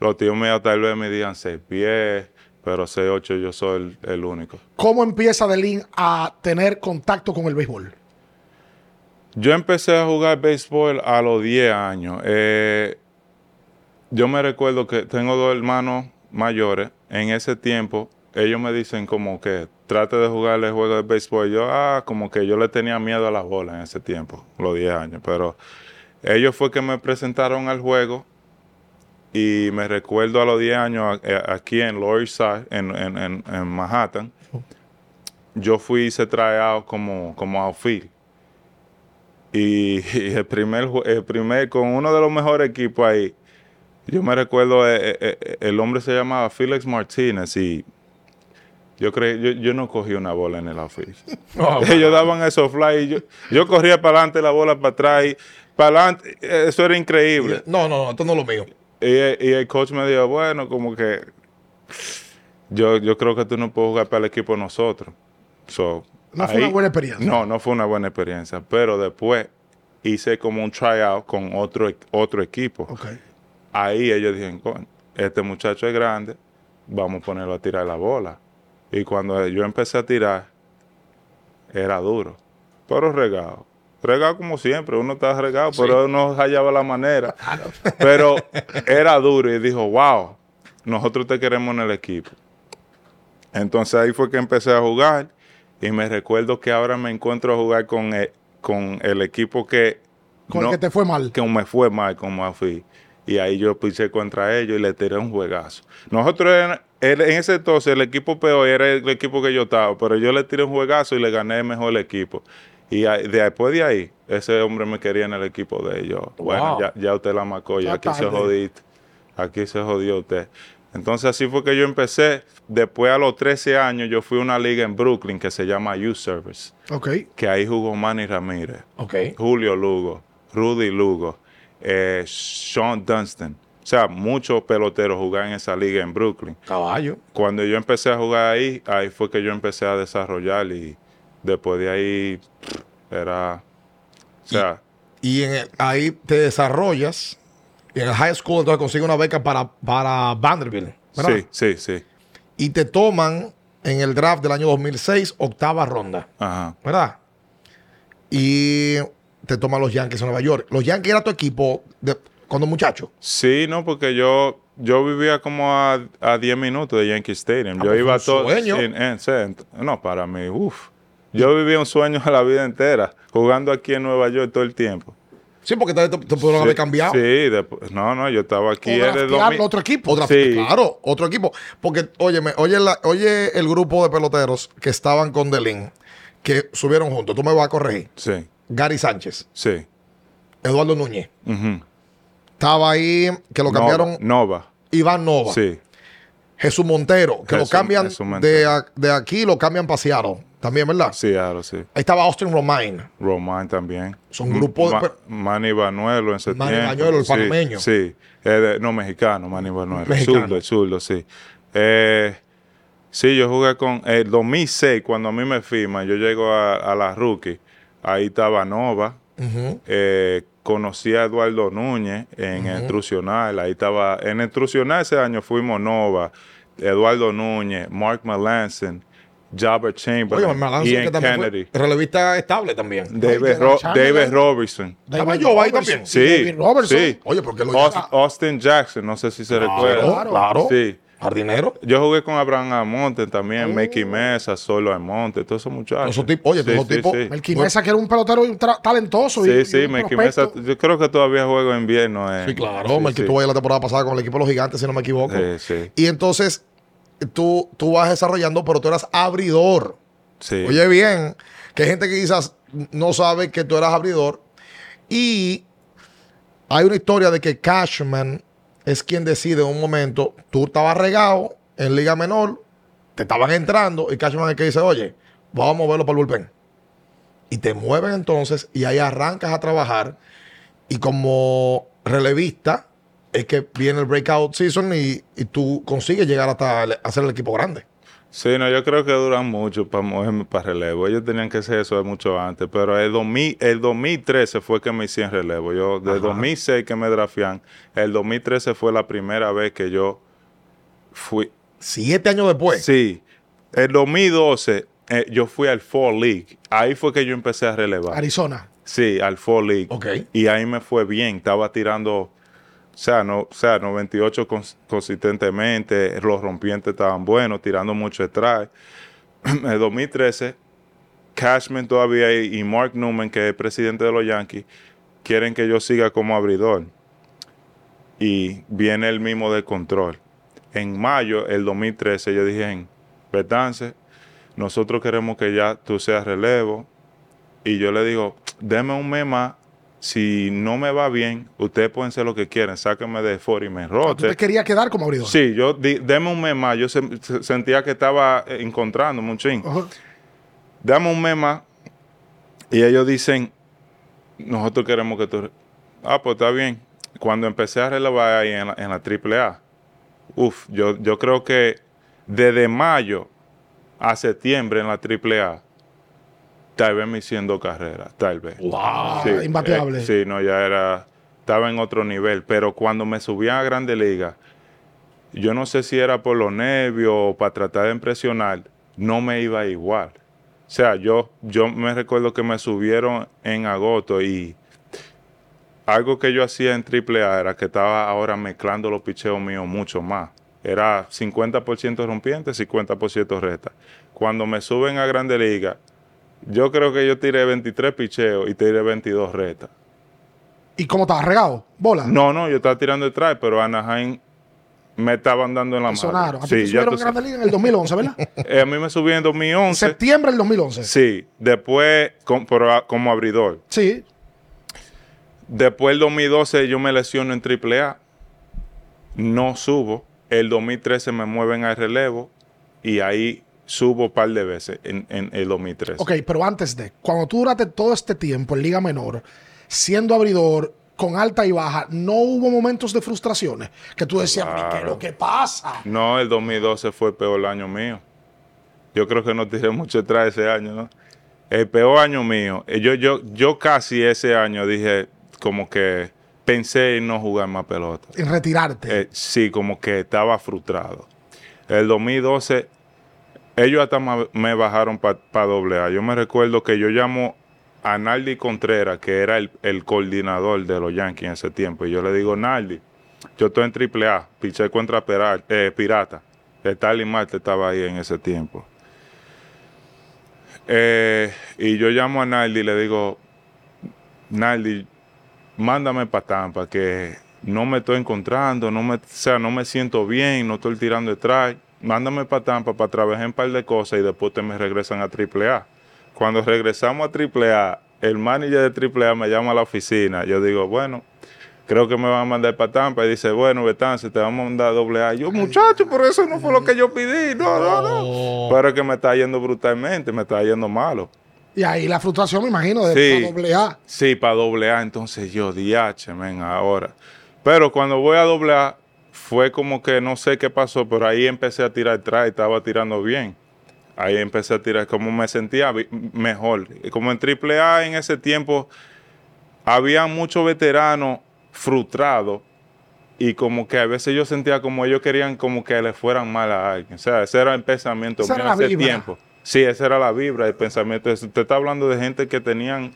Speaker 3: los tíos míos tal vez me digan 6 pies, pero 6, 8 yo soy el, el único.
Speaker 1: ¿Cómo empieza Delin a tener contacto con el béisbol?
Speaker 3: Yo empecé a jugar béisbol a los 10 años. Eh, yo me recuerdo que tengo dos hermanos mayores. En ese tiempo, ellos me dicen como que trate de jugar el juego de béisbol. Yo, ah, como que yo le tenía miedo a la bola en ese tiempo, los 10 años. Pero ellos fue que me presentaron al juego. Y me recuerdo a los 10 años a- aquí en Lower East Side, en, en, en- en Manhattan. Yo fui y hice tryout como, como outfield. Y, y el primer, el primer, con uno de los mejores equipos ahí, yo me recuerdo, eh, eh, eh, el hombre se llamaba Felix Martínez y yo yo, yo no cogí una bola en el outfield. Ellos daban esos fly y yo, yo corría para adelante, la bola para atrás y para adelante, eh, eso era increíble.
Speaker 2: No, no, no, esto no es lo mío.
Speaker 3: Y, y el coach me dijo, bueno, como que yo, yo creo que tú no puedes jugar para el equipo nosotros. So,
Speaker 1: No fue una buena experiencia.
Speaker 3: No, no fue una buena experiencia. Pero después hice como un tryout con otro, e- otro equipo. Ahí ellos dijeron, "Coño, este muchacho es grande, vamos a ponerlo a tirar la bola. Y cuando yo empecé a tirar, era duro, pero regado. Regado como siempre, uno está regado, pero uno hallaba la manera. Pero era duro y dijo, wow, nosotros te queremos en el equipo. Entonces ahí fue que empecé a jugar y me recuerdo que ahora me encuentro a jugar con el, con el equipo que...
Speaker 1: Con el que te fue mal.
Speaker 3: Que me fue mal, como fui. Y ahí yo pisé contra ellos y le tiré un juegazo. Nosotros en, en ese entonces el equipo peor era el equipo que yo estaba, pero yo le tiré un juegazo y le gané mejor el equipo. Y después de ahí, ese hombre me quería en el equipo de ellos. Bueno, ya, ya, usted la marcó, ya, aquí se jodiste. Aquí se jodió usted. Entonces así fue que yo empecé. Después a los 13 años yo fui a una liga en Brooklyn que se llama Youth Service.
Speaker 1: Ok.
Speaker 3: Que ahí jugó Manny Ramírez.
Speaker 1: Ok.
Speaker 3: Julio Lugo, Rudy Lugo, eh, Sean Dunstan. O sea, muchos peloteros jugaban en esa liga en Brooklyn.
Speaker 1: Caballo.
Speaker 3: Cuando yo empecé a jugar ahí, ahí fue que yo empecé a desarrollar y después de ahí era... O sea...
Speaker 2: Y, en ahí te desarrollas y en el high school entonces consigues una beca para, para Vanderbilt.
Speaker 3: Sí, sí, sí.
Speaker 2: Y te toman en el draft del año 2006, octava ronda.
Speaker 3: Ajá.
Speaker 2: ¿Verdad? Y te toman los Yankees en Nueva York. ¿Los Yankees era tu equipo de, cuando muchacho?
Speaker 3: Sí, no, porque yo, yo vivía como a, a 10 minutos de Yankee Stadium. Ah, yo pues iba todo.
Speaker 2: Sueño.
Speaker 3: no, para mí, uff. Yo vivía un sueño a la vida entera, jugando aquí en Nueva York todo el tiempo.
Speaker 2: Sí, porque te, te, pudieron haber cambiado.
Speaker 3: Sí, después, no, no, yo estaba aquí.
Speaker 1: O otro equipo.
Speaker 2: Otra, sí. Claro, otro equipo. Porque, óyeme, oye, oye el grupo de peloteros que estaban con Delin, que subieron juntos. Tú me vas a corregir.
Speaker 3: Sí.
Speaker 2: Gary Sánchez.
Speaker 3: Sí.
Speaker 2: Eduardo Núñez. Estaba ahí, que lo cambiaron.
Speaker 3: Nova.
Speaker 2: Iván Nova.
Speaker 3: Sí.
Speaker 2: Jesús Montero, que lo cambian de, de, aquí, lo cambian para Seattle. También, ¿verdad?
Speaker 3: Sí, claro, sí. Ahí
Speaker 2: estaba Austin Romain.
Speaker 3: Romain también.
Speaker 2: Son grupos
Speaker 3: de... Manny Banuelo en septiembre.
Speaker 2: Manny Banuelo, el panameño.
Speaker 3: Sí, no, mexicano, Manny Banuelo.
Speaker 2: Mexicano.
Speaker 3: Zurdo, el zurdo, sí. Eh, sí, yo jugué con... El 2006, cuando a mí me firman, yo llego a, la rookie. Ahí estaba Nova. eh, conocí a Eduardo Núñez en Instrucional. Ahí estaba... En Instrucional ese año fuimos Nova, Eduardo Núñez, Mark Melanson, Jabber Chamberlain,
Speaker 2: Oye, Ian Kennedy. relevista estable también.
Speaker 3: David, Ro David Robertson.
Speaker 2: ¿Estaba yo ahí también?
Speaker 3: Sí, David Robertson. sí.
Speaker 2: Oye, porque lo
Speaker 3: Austin, Austin Jackson, no sé si se
Speaker 2: claro,
Speaker 3: recuerda.
Speaker 2: Claro,
Speaker 3: Sí.
Speaker 2: Jardinero.
Speaker 3: Yo jugué con Abraham Amonte también, oh. Mickey Mesa, Solo Amonte, todos esos muchachos.
Speaker 2: Esos tipos, oye,
Speaker 3: sí,
Speaker 2: todos
Speaker 3: sí,
Speaker 2: tipos.
Speaker 3: sí.
Speaker 1: Melky Mesa, que era un pelotero talentoso.
Speaker 3: Sí,
Speaker 1: y,
Speaker 3: sí,
Speaker 1: y
Speaker 3: Melky Mesa. Yo creo que todavía juego en invierno. Eh.
Speaker 2: Sí, claro. Sí, Melky sí. tuvo ahí la temporada pasada con el equipo de los gigantes, si no me equivoco.
Speaker 3: Sí, sí.
Speaker 2: Y entonces tú, tú vas desarrollando, pero tú eras abridor.
Speaker 3: Sí.
Speaker 2: Oye, bien, que hay gente que quizás no sabe que tú eras abridor. Y hay una historia de que Cashman es quien decide en un momento, tú estabas regado en Liga Menor, te estaban entrando y Cashman es el que dice, oye, vamos a moverlo para el bullpen. Y te mueven entonces y ahí arrancas a trabajar y como relevista es que viene el breakout season y, y tú consigues llegar hasta el, hacer el equipo grande.
Speaker 3: Sí, no, yo creo que duran mucho para moverme para relevo. Ellos tenían que hacer eso de mucho antes, pero el, 2000, el 2013 fue que me hice en relevo. Yo, de Ajá. 2006 que me drafean, el 2013 fue la primera vez que yo fui.
Speaker 2: ¿Siete años después?
Speaker 3: Sí. El 2012 eh, yo fui al Fall League. Ahí fue que yo empecé a relevar.
Speaker 1: Arizona.
Speaker 3: Sí, al Fall League.
Speaker 2: Ok.
Speaker 3: Y ahí me fue bien. Estaba tirando o sea, no, o sea 98 cons consistentemente, los rompientes estaban buenos, tirando mucho strike. en 2013, Cashman todavía y Mark Newman, que es presidente de los Yankees, quieren que yo siga como abridor. Y viene el mismo de control. En mayo del 2013, yo dije, en Betance, nosotros queremos que ya tú seas relevo. Y yo le digo, deme un mes más si no me va bien, ustedes pueden hacer lo que quieran, sáquenme de fuera y me rote.
Speaker 1: ¿Tú te querías quedar como abridor?
Speaker 3: Sí, yo, di, deme un mes más, yo se, se, sentía que estaba encontrando mucho. Uh -huh. Dame un mes más y ellos dicen, nosotros queremos que tú... Ah, pues está bien. Cuando empecé a relevar ahí en la, en la AAA, uff, yo, yo creo que desde mayo a septiembre en la AAA, tal vez me hiciendo carrera, tal vez.
Speaker 1: Wow, sí, imbateable.
Speaker 3: Eh, sí, no, ya era, estaba en otro nivel, pero cuando me subí a Grande Liga, yo no sé si era por los nervios o para tratar de impresionar, no me iba igual. O sea, yo, yo me recuerdo que me subieron en agosto y algo que yo hacía en AAA era que estaba ahora mezclando los picheos míos mucho más. Era 50% rompiente, 50% recta. Cuando me suben a Grande Liga, yo creo que yo tiré 23 picheos y tiré 22 rectas.
Speaker 1: ¿Y cómo estaba regado? ¿Bola?
Speaker 3: No, no, yo estaba tirando detrás, pero Anaheim me estaban dando en la mano.
Speaker 1: Sonaron. A ti
Speaker 3: Sí, ya
Speaker 1: subieron a Grande Liga en el 2011, ¿verdad?
Speaker 3: Eh, a mí me subí en 2011.
Speaker 1: Septiembre del 2011.
Speaker 3: Sí, después com- pero a- como abridor.
Speaker 1: Sí.
Speaker 3: Después del 2012 yo me lesiono en AAA. No subo. El 2013 me mueven al relevo y ahí subo un par de veces en, en el 2013.
Speaker 1: Ok, pero antes de, cuando tú duraste todo este tiempo en Liga Menor, siendo abridor, con alta y baja, ¿no hubo momentos de frustraciones? Que tú decías, "¿Pero ¿qué es lo que pasa?
Speaker 3: No, el 2012 fue el peor año mío. Yo creo que no tiré mucho atrás ese año, ¿no? El peor año mío. Eh, Yo, yo, yo casi ese año dije como que pensé en no jugar más pelota.
Speaker 1: En retirarte.
Speaker 3: Eh, sí, como que estaba frustrado. El 2012, ellos hasta me bajaron para doble A. Yo me recuerdo que yo llamo a Naldi Contreras, que era el, coordinador de los Yankees en ese tiempo. Y yo le digo, Naldi, yo estoy en triple A, piché contra Pera- eh, Pirata. Starling Marte estaba ahí en ese tiempo. Eh, y yo llamo a Naldi y le digo, Naldi, mándame para Tampa, que no me estoy encontrando, no me, o sea, no me siento bien, no estoy tirando detrás. Mándame para Tampa para trabajar en un par de cosas y después te me regresan a AAA. Cuando regresamos a AAA, el manager de AAA me llama a la oficina. Yo digo, bueno, creo que me van a mandar para Tampa. Y dice, bueno, Betance, te vamos a mandar a doble A. Yo, muchacho, pero eso no fue lo que yo pedí. No, no, no. Pero es que me está yendo brutalmente, me está yendo malo.
Speaker 1: y ahí la frustración, me imagino, de
Speaker 3: Sí.
Speaker 1: doble A.
Speaker 3: Sí, para doble A, entonces yo, DH, men, ahora. Pero cuando voy a doble A, fue como que no sé qué pasó, pero ahí empecé a tirar atrás y estaba tirando bien. Ahí empecé a tirar, como me sentía mejor. Como en triple A en ese tiempo, había muchos veteranos frustrados y como que a veces yo sentía como ellos querían como que le fueran mal a alguien. O sea, ese era el pensamiento mío
Speaker 1: la
Speaker 3: ese
Speaker 1: vibra.
Speaker 3: tiempo. Sí, esa era la vibra, el pensamiento. Usted está hablando de gente que tenían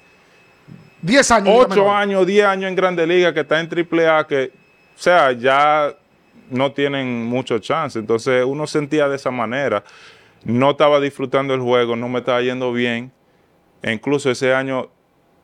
Speaker 1: 10 años. en Liga
Speaker 3: ocho
Speaker 1: Menor.
Speaker 3: años, 10 años en Grande Liga, que está en Triple A, que, o sea, ya no tienen mucho chance. Entonces uno sentía de esa manera. No estaba disfrutando el juego, no me estaba yendo bien. E incluso ese año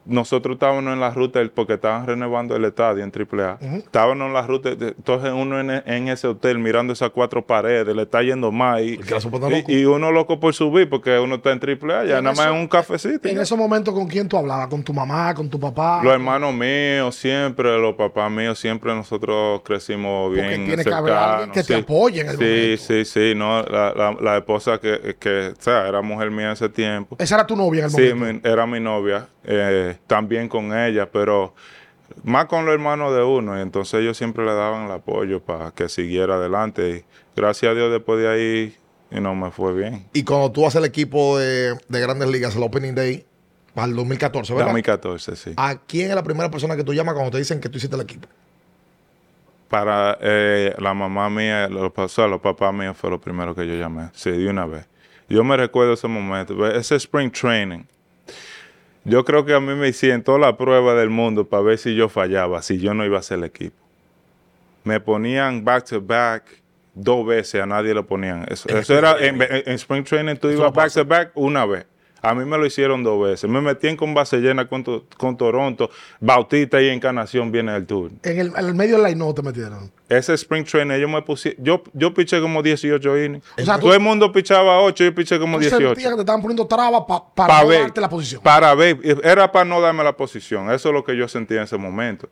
Speaker 3: nosotros estábamos en la ruta porque estaban renovando el estadio en AAA. Estábamos en la ruta, entonces uno en, en ese hotel mirando esas cuatro paredes, le está yendo más. Y,
Speaker 2: Porque
Speaker 3: y- y uno loco por subir porque uno está en AAA, ya
Speaker 1: en
Speaker 3: nada más en un cafecito.
Speaker 1: En esos momentos, ¿con quién tú hablabas? ¿Con tu mamá? ¿Con tu papá?
Speaker 3: Los hermanos míos, siempre, los papás míos, siempre nosotros crecimos
Speaker 1: Porque
Speaker 3: bien
Speaker 1: tiene que haber alguien que te
Speaker 3: sí.
Speaker 1: apoye en el
Speaker 3: Sí,
Speaker 1: momento.
Speaker 3: sí, sí, no, la, la- la esposa que, que, o sea, era mujer mía en ese tiempo.
Speaker 1: Esa era tu novia en el
Speaker 3: Sí, mi- era mi novia, eh, también con ella, pero más con los hermanos de uno, y entonces ellos siempre le daban el apoyo para que siguiera adelante. Y gracias a Dios después de ahí, y no me fue bien.
Speaker 2: Y cuando tú haces el equipo de, de Grandes Ligas, el Opening Day, para el 2014, ¿verdad?
Speaker 3: 2014, sí.
Speaker 2: ¿A quién es la primera persona que tú llamas cuando te dicen que tú hiciste el equipo?
Speaker 3: Para eh, la mamá mía, los, o sea, los papás míos fue lo primero que yo llamé. Sí, de una vez. Yo me recuerdo ese momento. Ese spring training. Yo creo que a mí me hicieron toda la prueba del mundo para ver si yo fallaba, si yo no iba a hacer el equipo. Me ponían back to back dos veces, a nadie lo ponían. Eso, eso era, en- en spring training tú ibas back to back una vez. A mí me lo hicieron dos veces. Me metían con base llena con, to- con Toronto. Bautista y Encarnación viene del tour.
Speaker 1: En el, en el medio del line te metieron.
Speaker 3: Ese spring training, yo me puse, yo, yo piché como 18 innings.
Speaker 1: O sea,
Speaker 3: Todo el mundo pichaba 8, yo piché como
Speaker 1: Tú
Speaker 3: 18.
Speaker 1: sentías que te estaban poniendo trabas pa- para
Speaker 3: Pa'
Speaker 1: no darte la posición.
Speaker 3: Para ver, era para no darme la posición. Eso es lo que yo sentía en ese momento.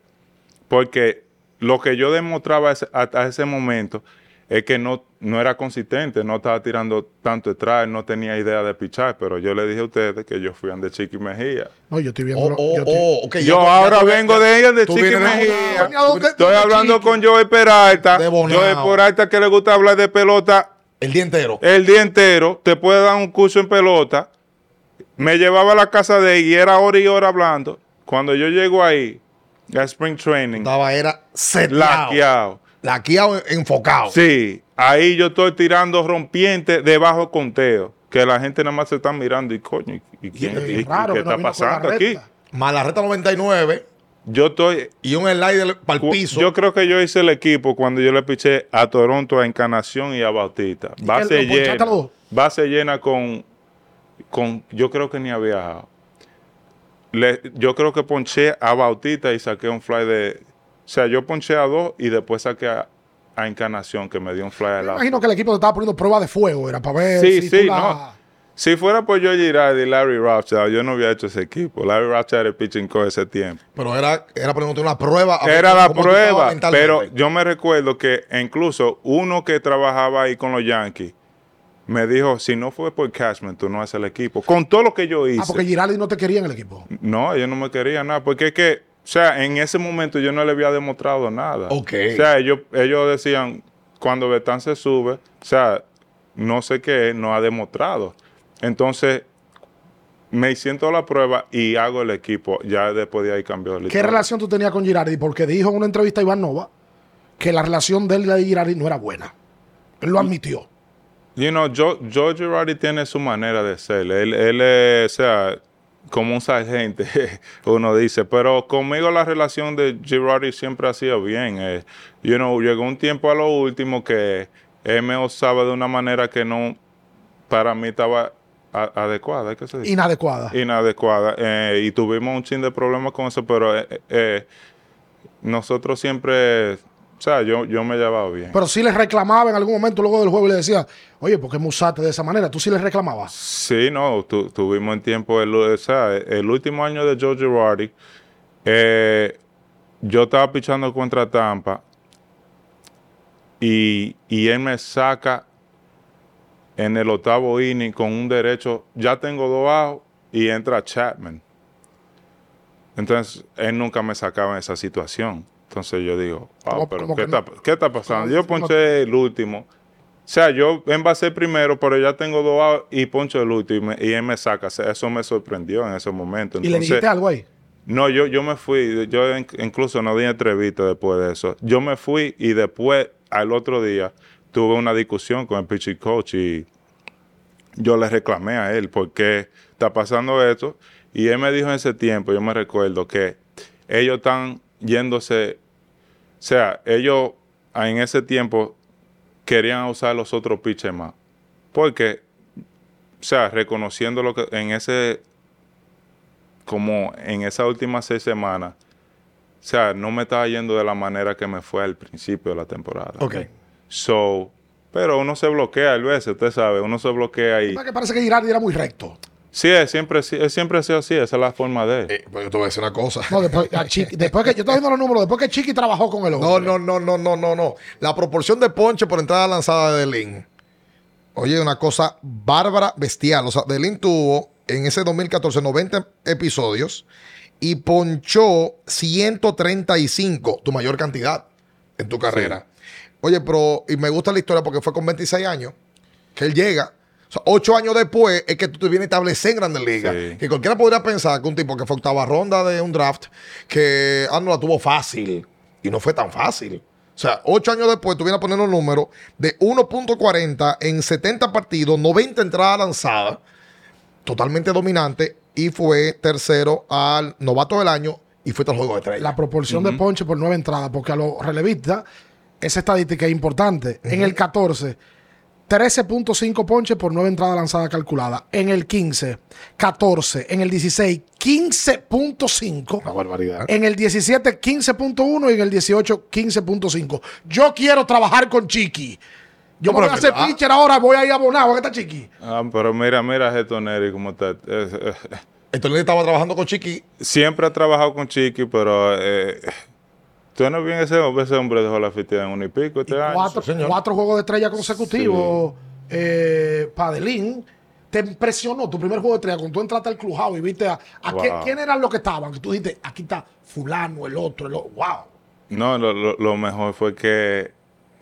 Speaker 3: Porque lo que yo demostraba hasta ese momento es que no, no era consistente, no estaba tirando tanto detrás, no tenía idea de pichar, pero yo le dije a ustedes que yo fui de Chiqui Mejía.
Speaker 1: No, yo estoy viendo.
Speaker 2: Oh, oh,
Speaker 1: yo estoy-
Speaker 2: oh,
Speaker 3: Yo ahora vengo
Speaker 2: ya-
Speaker 3: de ella de Chiqui Mejía.
Speaker 1: Coño, ¿dónde-
Speaker 3: Estoy hablando
Speaker 1: Chiqui?
Speaker 3: con Joey Peralta. Joey Peralta que le gusta hablar de pelota
Speaker 2: El día entero.
Speaker 3: el día entero, te puede dar un curso en pelota. Me llevaba a la casa de él y era hora y hora hablando. Cuando yo llego ahí, a Spring Training,
Speaker 2: Estaba, era seteado.
Speaker 3: laqueado.
Speaker 2: Laqueado, enfocado.
Speaker 3: Sí, ahí yo estoy tirando rompiente de bajo conteo. Que la gente nada más se está mirando y coño, ¿y, quién, y- y
Speaker 1: raro
Speaker 3: qué
Speaker 1: no
Speaker 3: está
Speaker 1: la
Speaker 3: pasando aquí?
Speaker 1: recta.
Speaker 2: Más la reta 99,
Speaker 3: yo estoy
Speaker 2: Y un slider para el piso.
Speaker 3: Yo creo que yo hice el equipo cuando yo le piché a Toronto, a Encarnación y a Bautista. Base llena. Base llena con, con. Yo creo que ni había. Le- yo creo que ponché a Bautista y saqué un fly de. O sea, yo ponché a dos y después saqué a, a Encarnación que me dio un fly al
Speaker 1: imagino que el equipo te estaba poniendo prueba de fuego, era para ver
Speaker 3: Sí,
Speaker 1: si
Speaker 3: sí,
Speaker 1: tú la-
Speaker 3: no. Si fuera por yo Girardi y Larry Rothschild, yo no hubiera hecho ese equipo. Larry Rothschild era el pitching coach ese tiempo.
Speaker 2: Pero era, era poniéndote una prueba.
Speaker 3: Era la prueba, pero yo me recuerdo que incluso uno que trabajaba ahí con los Yankees me dijo, si no fue por Cashman, tú no haces el equipo. Con todo lo que yo hice.
Speaker 1: Ah, porque Girardi no te quería en el equipo.
Speaker 3: No, ellos no me querían nada, porque es que, o sea, en ese momento yo no le había demostrado nada.
Speaker 2: Ok.
Speaker 3: O sea, ellos, ellos decían, cuando Betán se sube, o sea, no sé qué, no ha demostrado. Entonces, me siento la prueba y hago el equipo. Ya después de ahí cambió el
Speaker 1: ¿Qué relación tú tenías con Girardi? Porque dijo en una entrevista a Iván Nova que la relación de él y de Girardi no era buena. Él lo admitió.
Speaker 3: You know, Joe, Joe Girardi tiene su manera de ser. Él, él o sea, como un sargento, uno dice. Pero conmigo la relación de Girardi siempre ha sido bien. eh. You know, llegó un tiempo a lo último que él me usaba de una manera que no, para mí estaba a- adecuada. ¿qué se dice?
Speaker 1: Inadecuada.
Speaker 3: Inadecuada. eh, y tuvimos un chin de problemas con eso, pero eh, eh, nosotros siempre, o sea, yo, yo me llevaba bien.
Speaker 1: Pero sí les reclamaba en algún momento luego del juego y le decía, oye, ¿por qué me usaste de esa manera? Tú sí les reclamabas.
Speaker 3: Sí, no, tu- tuvimos en tiempo, el, o sea, el último año de Joe Girardi, eh, yo estaba pichando contra Tampa y, y él me saca en el octavo inning con un derecho, ya tengo dos bajos y entra Chapman. Entonces, él nunca me sacaba en esa situación. Entonces yo digo, wow,
Speaker 1: ¿Cómo-
Speaker 3: pero ¿qué,
Speaker 1: no?
Speaker 3: está, qué está pasando?
Speaker 1: ¿Cómo-
Speaker 3: Yo ponché el último. O sea, yo en base primero, pero ya tengo dos outs y poncho el último y, me- y él me saca. O sea, eso me sorprendió en ese momento.
Speaker 1: y le dijiste algo ahí.
Speaker 3: No, yo, yo me fui. Yo in- incluso no di entrevista después de eso. Yo me fui y después, al otro día, tuve una discusión con el pitching coach y yo le reclamé a él por qué está pasando esto. Y él me dijo en ese tiempo, yo me recuerdo, que ellos están yéndose, o sea, ellos en ese tiempo querían usar los otros pitchers más. Porque, o sea, reconociendo lo que en ese, como en esas últimas seis semanas, o sea, no me estaba yendo de la manera que me fue al principio de la temporada.
Speaker 2: Ok.
Speaker 3: So, pero uno se bloquea a veces, usted sabe, uno se bloquea y...
Speaker 1: Es que parece que Girardi era muy recto.
Speaker 3: Sí, es siempre, es siempre ha sido así, esa es la forma de él.
Speaker 2: Eh, pues yo te voy a decir una cosa.
Speaker 1: No, después, a Chiqui- después que yo estoy viendo los números, después que Chiqui trabajó con el hombre.
Speaker 2: No, no, no, no, no, no, no. La proporción de ponche por entrada lanzada de Delin. Oye, una cosa bárbara, bestial. O sea, Delin tuvo en ese 2014 90 episodios y ponchó 135, tu mayor cantidad en tu carrera. Oye, pero, y me gusta la historia porque fue con 26 años que él llega. O sea, ocho años después es que tú te vienes a establecer en Grandes Ligas.
Speaker 3: Sí.
Speaker 2: Que cualquiera podría pensar que un tipo que fue octava ronda de un draft, que ah, no la tuvo fácil. Y no fue tan fácil. O sea, ocho años después tú vienes a poner los números de 1.40 en 70 partidos, 90 entradas lanzadas, totalmente dominante, y fue tercero al novato del año y fue al juego de estrella.
Speaker 1: La proporción de ponche por nueve entradas, porque a los relevistas, esa estadística es importante. En el 14, 13.5 ponches por nueve entradas lanzadas calculadas. En el 15, 14. En el 16, 15.5.
Speaker 2: Una barbaridad.
Speaker 1: En el 17, 15.1 y en el 18, 15.5. Yo quiero trabajar con Chiqui. Yo
Speaker 2: No,
Speaker 1: me voy a hacer
Speaker 2: ah.
Speaker 1: pitcher ahora, voy a ir abonado. ¿Qué está Chiqui?
Speaker 3: Ah, pero mira, mira Getoneri como está. Es- es-
Speaker 2: Entonces estaba trabajando con Chiqui.
Speaker 3: siempre ha trabajado con Chiqui, pero eh, tú no bien ese, ese hombre dejó la fiesta en un y pico este año.
Speaker 1: Cuatro,
Speaker 2: señor.
Speaker 1: cuatro juegos de estrella consecutivos. Eh, Padelín. ¿Te impresionó tu primer juego de estrella cuando tú entraste al clubhouse y viste a, a qué- quién eran los que estaban? Que tú dijiste, aquí está fulano, el otro, el otro. ¡Wow!
Speaker 3: No, lo, lo- lo mejor fue que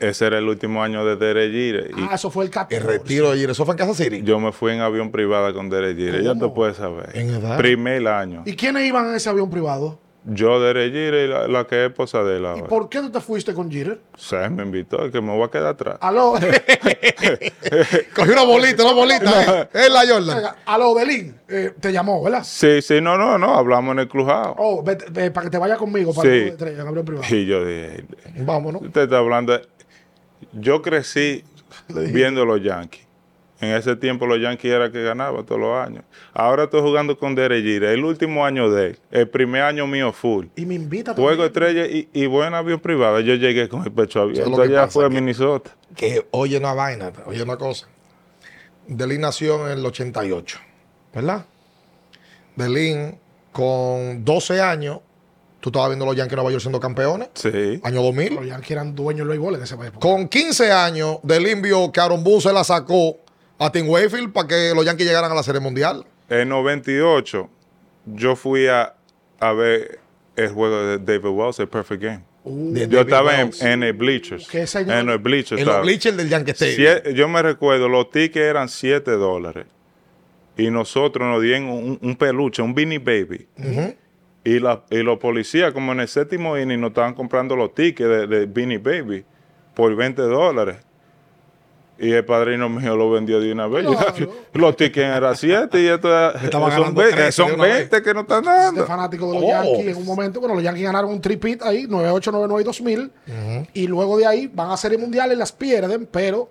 Speaker 3: ese era el último año de Derek y
Speaker 1: Ah, eso fue el 14.
Speaker 2: El retiro de Eso fue en Casa City.
Speaker 3: yo me fui en avión privado con Derek. Ya
Speaker 1: ¿Cómo?
Speaker 3: te puedes saber.
Speaker 2: En edad.
Speaker 3: Primer año.
Speaker 1: ¿Y quiénes iban en ese avión privado?
Speaker 3: Yo de Regire y la, la que es esposa de él
Speaker 1: ¿Y por qué tú te fuiste con?
Speaker 3: O sea, me invitó, que me voy a quedar atrás.
Speaker 1: Aló,
Speaker 2: Cogió una bolita, una bolita. eh. Es la Jordan.
Speaker 1: aló, Belín, eh, te llamó, ¿verdad?
Speaker 3: Sí, sí, no, no, no, hablamos en el clubhouse.
Speaker 1: Oh, vete- ve, para que te vaya conmigo, para
Speaker 3: Sí.
Speaker 1: en avión privado.
Speaker 3: Y yo dije,
Speaker 2: Vámonos.
Speaker 3: usted está hablando de... Yo crecí viendo los Yankees. En ese tiempo los Yankees era que ganaba todos los años. Ahora estoy jugando con Derek Jeter, el último año de él, el primer año mío full.
Speaker 1: Y me invita
Speaker 3: Juego
Speaker 1: también.
Speaker 3: estrella y, y voy en avión privado. Yo llegué con el pecho abierto. Allá fue a Minnesota.
Speaker 2: Que oye una vaina, oye una cosa. Delin nació en el 88, ¿verdad? Delin, con 12 años, tú estabas viendo los Yankees de Nueva York siendo campeones,
Speaker 3: Sí.
Speaker 2: año 2000.
Speaker 1: Los Yankees eran dueños del béisbol en esa época.
Speaker 2: Con 15 años, Delin vio que Aaron Boone se la sacó a Tim Wakefield para que los Yankees llegaran a la Serie Mundial.
Speaker 3: En 98, yo fui a, a ver el juego de David Wells, el Perfect Game.
Speaker 1: Uh,
Speaker 3: Yo
Speaker 2: David
Speaker 3: estaba en, en el Bleachers.
Speaker 1: ¿Qué señor?
Speaker 3: En el Bleachers.
Speaker 2: En los bleachers del Yankee Stadium.
Speaker 3: Yo me recuerdo, los tickets eran 7 dólares. Y nosotros nos dieron un, un peluche, un Beanie Baby. y, la, y los policías, como en el séptimo inning, nos estaban comprando los tickets de, de Beanie Baby por 20 dólares. Y el padrino mío lo vendió de una vez.
Speaker 1: Claro.
Speaker 3: los tickets eran 7 y esto era-
Speaker 2: Estaba
Speaker 3: son,
Speaker 2: ganando
Speaker 3: 20,
Speaker 2: 13 de
Speaker 3: son
Speaker 2: una vez.
Speaker 3: 20 que no están dando.
Speaker 1: fanático de los
Speaker 2: Oh.
Speaker 1: Yankees en un momento. Bueno, los Yankees ganaron un tripit ahí, 98, 99 y 2000. Y luego de ahí van a series mundiales, las pierden, pero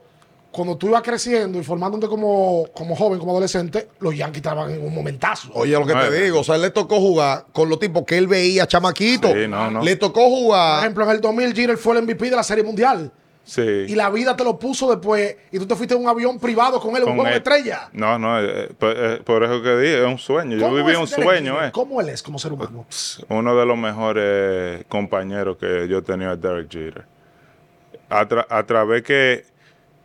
Speaker 1: cuando tú ibas creciendo y formándote como, como joven, como adolescente, los Yankees estaban en un momentazo.
Speaker 2: Oye, lo que te digo, o sea, él le tocó jugar con los tipos que él veía chamaquito.
Speaker 3: Sí, no, no.
Speaker 2: Le tocó
Speaker 1: Por
Speaker 2: jugar.
Speaker 1: ejemplo, en el 2000, Jeter fue el MVP de la serie mundial.
Speaker 3: Sí.
Speaker 1: Y la vida te lo puso después. Y tú te fuiste en un avión privado con él, un juego de estrella.
Speaker 3: No, no, eh, por, eh, por eso que dije, es un sueño. Yo
Speaker 1: ¿Cómo
Speaker 3: viví un sueño, eh.
Speaker 1: ¿Cómo él es como ser humano?
Speaker 3: uno de los mejores compañeros que yo he tenido es Derek Jeter. A, tra- a través que,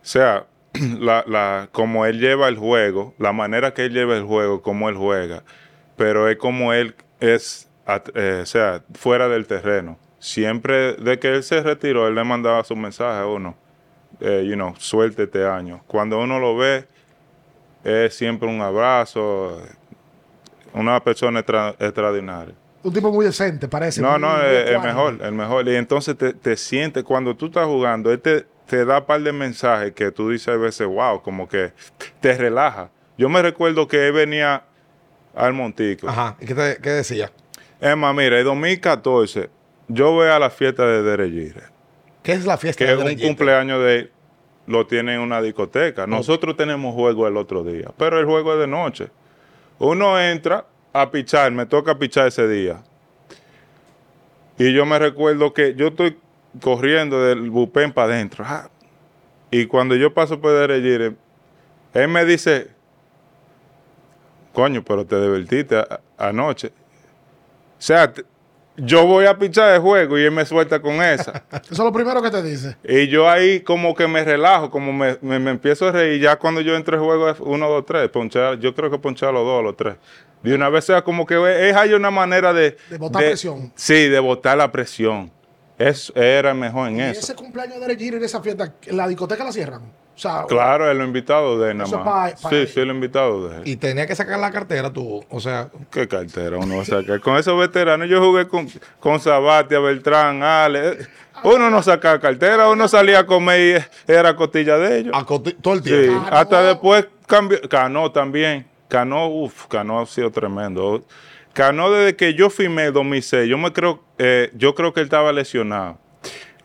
Speaker 3: o sea, la, la, como él lleva el juego, la manera que él lleva el juego, como él juega, pero es como él es, eh, o sea, fuera del terreno. Siempre, de que él se retiró, él le mandaba su mensaje a uno, eh, you know, suerte este año. Cuando uno lo ve, es siempre un abrazo, una persona extra- extraordinaria.
Speaker 1: Un tipo muy decente, parece.
Speaker 3: No,
Speaker 1: muy-
Speaker 3: no,
Speaker 1: muy
Speaker 3: es el
Speaker 1: ecuánime.
Speaker 3: mejor, el mejor. Y entonces te, te sientes, cuando tú estás jugando, él te, te da un par de mensajes que tú dices a veces, wow, como que te relaja. Yo me recuerdo que él venía al Montico.
Speaker 2: Ajá. ¿Y qué, te- qué decía?
Speaker 3: Emma, mira, en 2014, yo voy a la fiesta de Derek Jeter,
Speaker 2: ¿Qué es la fiesta
Speaker 3: que
Speaker 2: de
Speaker 3: es un
Speaker 2: Derek Jeter?
Speaker 3: cumpleaños de él, lo tiene en una discoteca. Nosotros tenemos juego el otro día, pero el juego es de noche. Uno entra a pichar, me toca pichar ese día. Y yo me recuerdo que yo estoy corriendo del bupen para adentro. ah, Y cuando yo paso por Derek Jeter, él me dice, coño, pero te divertiste anoche. O sea, yo voy a pichar el juego y él me suelta con esa.
Speaker 1: Eso es lo primero que te dice.
Speaker 3: Y yo ahí como que me relajo, como me, me- me empiezo a reír. Ya cuando yo entro al juego es uno, dos, tres. Ponchar, yo creo que ponchar los dos, los tres. De una vez sea como que es hay una manera de...
Speaker 1: De botar presión.
Speaker 3: Sí, de botar la presión. Es, era mejor en
Speaker 1: Y
Speaker 3: eso.
Speaker 1: ese cumpleaños de Jeter en esa fiesta, ¿en la discoteca la cierran? O sea,
Speaker 3: Claro, es lo invitado de él nada más.
Speaker 1: pa- pa-
Speaker 3: sí, sí, es lo invitado de él.
Speaker 2: Y tenía que sacar la cartera tú. O sea,
Speaker 3: ¿Qué cartera uno va a sacar? Con esos veteranos yo jugué con, con Sabatia, Beltrán, Ale. Uno no sacaba cartera, uno salía a comer y era costilla de ellos.
Speaker 2: a todo el
Speaker 3: Sí,
Speaker 2: tiempo.
Speaker 1: Cano.
Speaker 3: hasta después cambió. Cano también. Cano, uff, Cano ha sido tremendo. Cano desde que yo firmé en 2006, yo me creo, eh, yo creo que él estaba lesionado.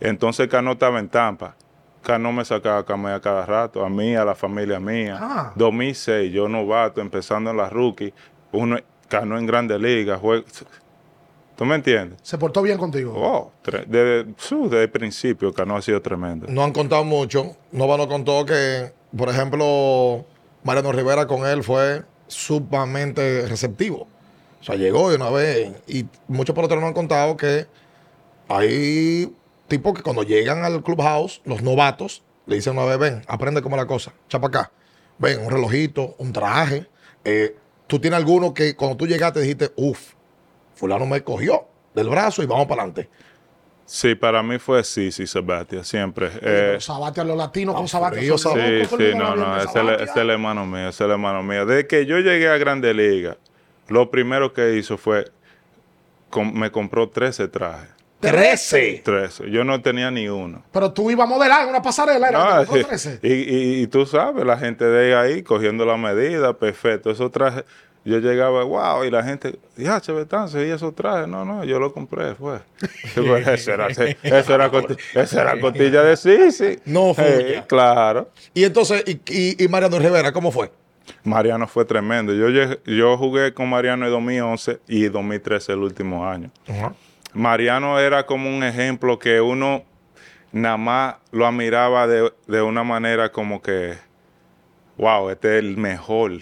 Speaker 3: Entonces Cano estaba en Tampa. Cano me sacaba a comer a cada rato, a mí, a la familia mía.
Speaker 1: Ah.
Speaker 3: 2006, yo novato, empezando en la rookie. Uno, Cano en Grandes Ligas. ¿Tú me entiendes?
Speaker 1: se portó bien contigo.
Speaker 3: Oh, desde, el principio Cano ha sido tremendo.
Speaker 2: No han contado mucho. Nova nos contó que, por ejemplo, Mariano Rivera con él fue sumamente receptivo. O sea, llegó de una vez. Y muchos peloteros nos han contado que hay tipos que cuando llegan al clubhouse, los novatos, le dicen una vez, ven, aprende cómo es la cosa, chapa acá. Ven, un relojito, un traje. Eh, tú tienes alguno que cuando tú llegaste dijiste, uff, fulano me cogió del brazo y vamos para adelante.
Speaker 3: Sí, para mí fue sí, sí, Sebastián, siempre. Eh,
Speaker 1: Sabatia, los latinos con Sabatia.
Speaker 3: Sí, sí, no, no, ese es el-
Speaker 1: Sabatia.
Speaker 3: ese es el hermano mío, ese es el hermano mío. Desde que yo llegué a Grande Liga, lo primero que hizo fue com- me compró 13 trajes.
Speaker 2: 13.
Speaker 3: 13. Yo no tenía ni uno.
Speaker 1: Pero tú ibas a modelar en una pasarela, era
Speaker 3: No,
Speaker 1: te compró 13.
Speaker 3: y, y- y tú sabes, la gente de ahí cogiendo la medida, perfecto. Esos trajes, yo llegaba, wow, y la gente, ya, Chevetance, y esos trajes, no, no, yo lo compré, fue. Pues, eso, era, eso, era, eso era de sí, sí.
Speaker 2: No, fue
Speaker 3: claro.
Speaker 2: Y entonces, y, y, Mariano Rivera, ¿cómo fue?
Speaker 3: Mariano fue tremendo. Yo, yo jugué con Mariano en 2011 y 2013 el último año. Mariano era como un ejemplo que uno nada más lo admiraba de, de una manera como que, wow, este es el mejor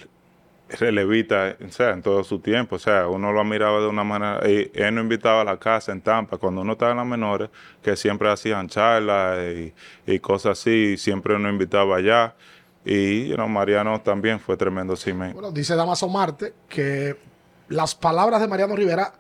Speaker 3: sea, en todo su tiempo. O sea, uno lo admiraba de una manera. Y él nos invitaba a la casa en Tampa cuando uno estaba en las menores, que siempre hacían charlas y, y cosas así. siempre nos invitaba allá. Y you know, Mariano también fue tremendo cine.
Speaker 1: Bueno, dice Damaso Marte que las palabras de Mariano Rivera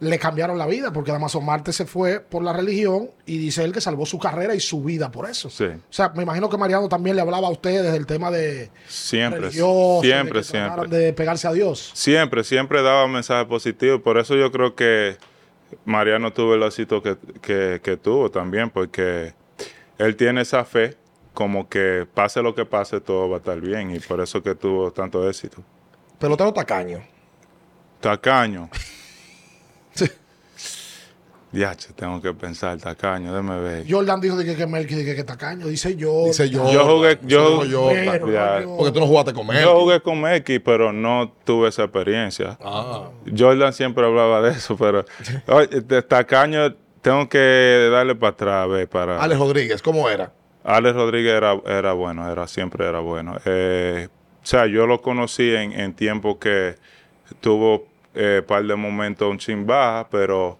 Speaker 1: le cambiaron la vida, porque Damaso Marte se fue por la religión y dice él que salvó su carrera y su vida por eso.
Speaker 3: Sí.
Speaker 1: O sea, me imagino que Mariano también le hablaba a ustedes del tema de
Speaker 3: Siempre,
Speaker 1: religioso,
Speaker 3: siempre,
Speaker 1: de
Speaker 3: siempre.
Speaker 1: de pegarse a Dios.
Speaker 3: Siempre, siempre daba mensajes positivos. Por eso yo creo que Mariano tuvo el éxito que, que- que tuvo también, porque él tiene esa fe como que pase lo que pase, todo va a estar bien. Y por eso que tuvo tanto éxito.
Speaker 2: Pelotero tacaño.
Speaker 3: Tacaño. Diache, tengo que pensar, tacaño, déjame ver.
Speaker 1: Jordan dijo de que, que Melqui, de que, que tacaño, dice yo.
Speaker 2: Dice yo.
Speaker 3: Yo jugué- yo-
Speaker 2: yo.
Speaker 1: Pero,
Speaker 2: Porque tú no jugaste con él.
Speaker 3: Yo jugué con Meki, pero no tuve esa experiencia.
Speaker 2: Ah.
Speaker 3: Jordan siempre hablaba de eso, pero oye, tacaño tengo que darle para atrás, a ver, para...
Speaker 2: Alex Rodríguez, ¿cómo era?
Speaker 3: Alex Rodríguez era, era bueno, era, siempre era bueno. Eh, o sea, yo lo conocí en, en tiempo que tuvo un par de momentos un chin baja, pero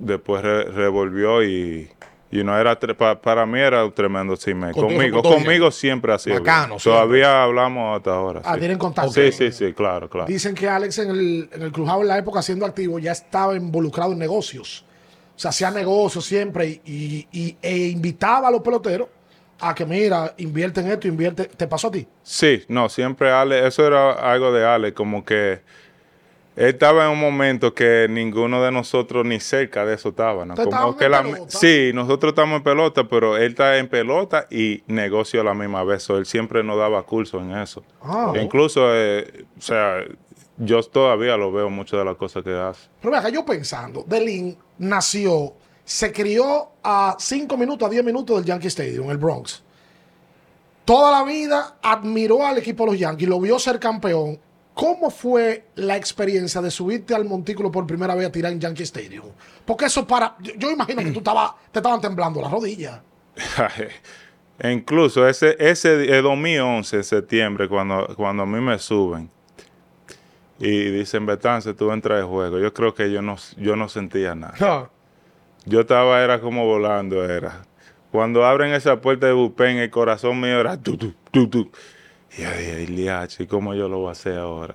Speaker 3: después re- revolvió y, y no era tre- pa- para mí era un tremendo chisme. Conmigo, conmigo siempre ha sido.
Speaker 2: Bacano, siempre.
Speaker 3: Todavía hablamos hasta ahora.
Speaker 1: Ah,
Speaker 3: sí.
Speaker 1: tienen contacto.
Speaker 3: Sí, sí, sí, claro, claro.
Speaker 1: Dicen que Alex en el, en el Crujado en la época siendo activo ya estaba involucrado en negocios. O sea, hacía negocios siempre y, y- y- e invitaba a los peloteros a que, mira, invierte en esto, invierte. ¿Te pasó a ti?
Speaker 3: Sí, no, siempre Ale, eso era algo de Ale, como que estaba en un momento que ninguno de nosotros ni cerca de eso estaba, ¿no?
Speaker 1: Ustedes
Speaker 3: Como
Speaker 1: estaban
Speaker 3: que
Speaker 1: en
Speaker 3: la,
Speaker 1: pelota.
Speaker 3: sí, nosotros estamos en pelota, pero él está en pelota y negocio a la misma vez. So, él siempre nos daba curso en eso.
Speaker 1: Ah.
Speaker 3: Incluso, eh, o sea, yo todavía lo veo muchas de las cosas que hace.
Speaker 1: Pero acá yo pensando, Delin nació, se crió a 5 minutos, a 10 minutos del Yankee Stadium, en el Bronx. Toda la vida admiró al equipo de los Yankees, lo vio ser campeón. ¿Cómo fue la experiencia de subirte al montículo por primera vez a tirar en Yankee Stadium? Porque eso para. Yo, yo imagino que tú estaba, te estaban temblando las rodillas.
Speaker 3: Incluso ese, ese el 2011, en septiembre, cuando, cuando a mí me suben y dicen, Betance, tú entras de juego, yo creo que yo no, yo no sentía nada. Yo estaba, era como volando, era. Cuando abren esa puerta de bullpen, el corazón mío era tu, tu, tu, tu. Y yo dije, "Iliachi, ¿cómo yo lo voy a hacer ahora?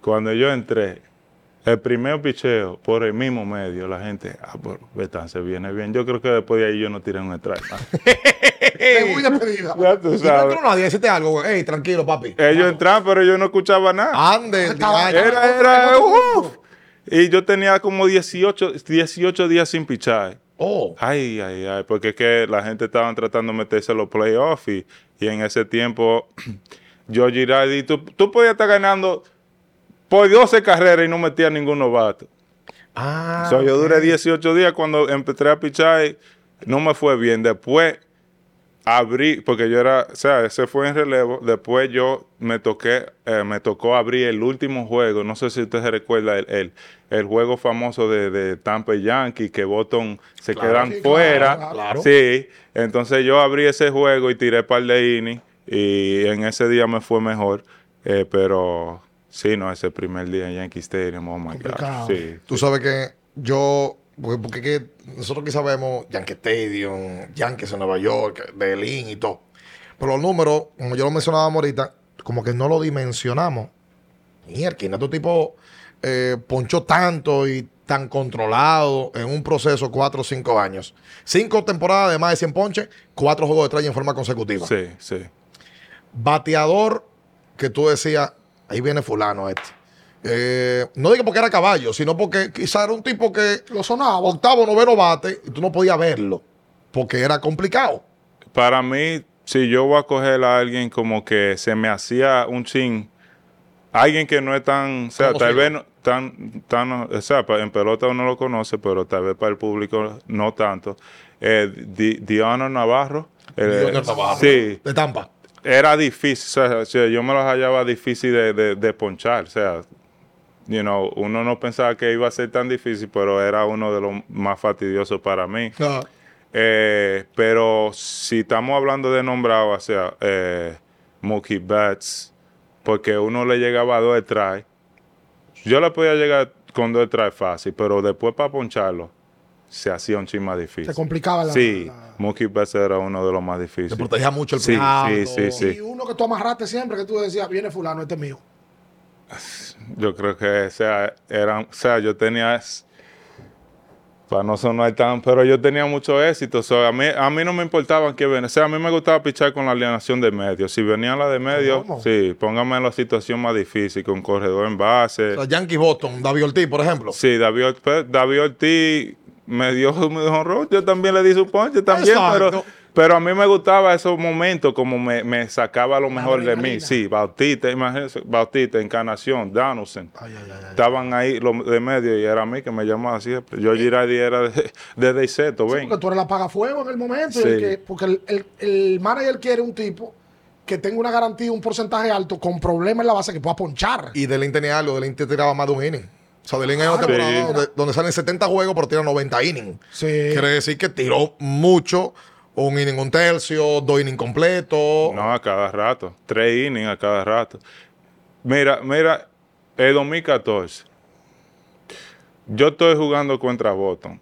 Speaker 3: Cuando yo entré, el primer picheo por el mismo medio, la gente, ah, pues Betance viene bien. Yo creo que después de ahí yo no tiré un strike.
Speaker 1: Te muy despedida.
Speaker 3: Ya tú
Speaker 2: Y no
Speaker 3: sabes.
Speaker 2: entró nadie, decirte algo, güey. Ey, tranquilo, papi.
Speaker 3: Ellos entraban, pero yo no escuchaba nada.
Speaker 2: Ande,
Speaker 1: Estaba-
Speaker 2: diache.
Speaker 3: Era, era, uf. Y yo tenía como 18, 18 días sin pichar.
Speaker 2: Oh.
Speaker 3: Ay, ay, ay, porque es que la gente estaba tratando de meterse a los playoffs y, y en ese tiempo yo Girardi, tú, tú podías estar ganando por 12 carreras y no metía ningún novato.
Speaker 2: Ah.
Speaker 3: So, yo duré
Speaker 2: ok.
Speaker 3: 18 días cuando empecé a pichar, y no me fue bien. Después abrí, porque yo era, o sea, ese fue en relevo. Después yo me toqué, eh, me tocó abrir el último juego. No sé si usted se recuerda el, el, el juego famoso de, de Tampa Yankee, que Boston se
Speaker 2: Claro,
Speaker 3: quedan
Speaker 1: sí,
Speaker 3: fuera.
Speaker 1: claro,
Speaker 2: claro.
Speaker 3: Sí, entonces yo abrí ese juego y tiré par de innings y en ese día me fue mejor. eh, pero sí, no, ese primer día en Yankee Stadium, oh my. God. Sí,
Speaker 2: Tú sabes que yo, porque, porque que nosotros quizás vemos Yankee Stadium, Yankees en Nueva York, Berlín y todo. Pero los números, como yo lo mencionaba ahorita, como que no lo dimensionamos. Mierda, tu tipo eh, ponchó tanto y tan controlado en un proceso cuatro o cinco años. Cinco temporadas de más de 100 ponches, cuatro juegos de estrella en forma consecutiva.
Speaker 3: sí, sí.
Speaker 2: Bateador que tú decías, ahí viene fulano este. Eh, no digo porque era caballo, sino porque quizá era un tipo que
Speaker 1: Lo sonaba.
Speaker 2: octavo, noveno bate y tú no podías verlo porque era complicado.
Speaker 3: Para mí, si yo voy a coger a alguien como que se me hacía un chin, alguien que no es tan, o sea, tal vez no, tan, tan, o sea, en pelota uno lo conoce, pero tal vez para el público no tanto. Eh, Di- Navarro. eh,
Speaker 2: Junior Navarro,
Speaker 3: Sí,
Speaker 2: De Tampa.
Speaker 3: era difícil, o sea, o sea, yo me los hallaba difícil de, de- de ponchar, o sea, you know, uno no pensaba que iba a ser tan difícil, pero era uno de los más fastidiosos para mí.
Speaker 2: Ah,
Speaker 3: Eh, pero si estamos hablando de nombrado, o sea, eh, Mookie Betts, porque uno le llegaba a dos try, yo le podía llegar con dos try fácil, pero después para poncharlo, se hacía un chin más difícil.
Speaker 1: Se complicaba la.
Speaker 3: Sí,
Speaker 1: la-
Speaker 3: Mookie Betts era uno de los más
Speaker 2: Se
Speaker 3: difíciles.
Speaker 2: protegía mucho el
Speaker 3: Sí, sí, sí, sí.
Speaker 1: Y uno que tú amarraste siempre, que tú decías, viene fulano, este es mío.
Speaker 3: Yo creo que, o sea, eran, o sea, yo tenía, para no sonar tan, pero yo tenía mucho éxito. o sea, a, mí, a mí no me importaba quién venía. O sea, a mí me gustaba pichar con la alineación de medio. Si venían la de medio,
Speaker 1: ¿Cómo?
Speaker 3: sí, póngame en la situación más difícil, con corredor en base.
Speaker 2: O sea, Yankee Boston, David Ortiz, por ejemplo.
Speaker 3: Sí, David, Ortiz- David Ortiz me dio dio honrón. Yo también le di su ponche también,
Speaker 2: Exacto.
Speaker 3: pero, pero a mí me gustaba esos momentos como me, me sacaba lo mejor de mí. Sí, Bautista, imagínense, Bautista, Encarnación, Donaldson.
Speaker 1: Ay, ay, ay, ay.
Speaker 3: Estaban ahí los de medio y era a mí que me llamaba siempre. Yo Girardi era de, de ven.
Speaker 1: Porque tú eres la pagafuego en el momento. y
Speaker 3: Sí.
Speaker 1: el que- porque el, el- el manager quiere un tipo que tenga una garantía, un porcentaje alto, con problemas en la base que pueda ponchar.
Speaker 2: Y Delin tenía algo, Delin te tiraba más de un inning. O sea, Delin hay una temporada
Speaker 3: Sí.
Speaker 2: donde, donde salen 70 juegos, pero tira 90 innings.
Speaker 1: Sí.
Speaker 2: Quiere decir que tiró mucho, un inning un tercio, dos innings completos.
Speaker 3: No, a cada rato. Tres innings a cada rato. Mira, mira, el 2014. Yo estoy jugando contra Boston.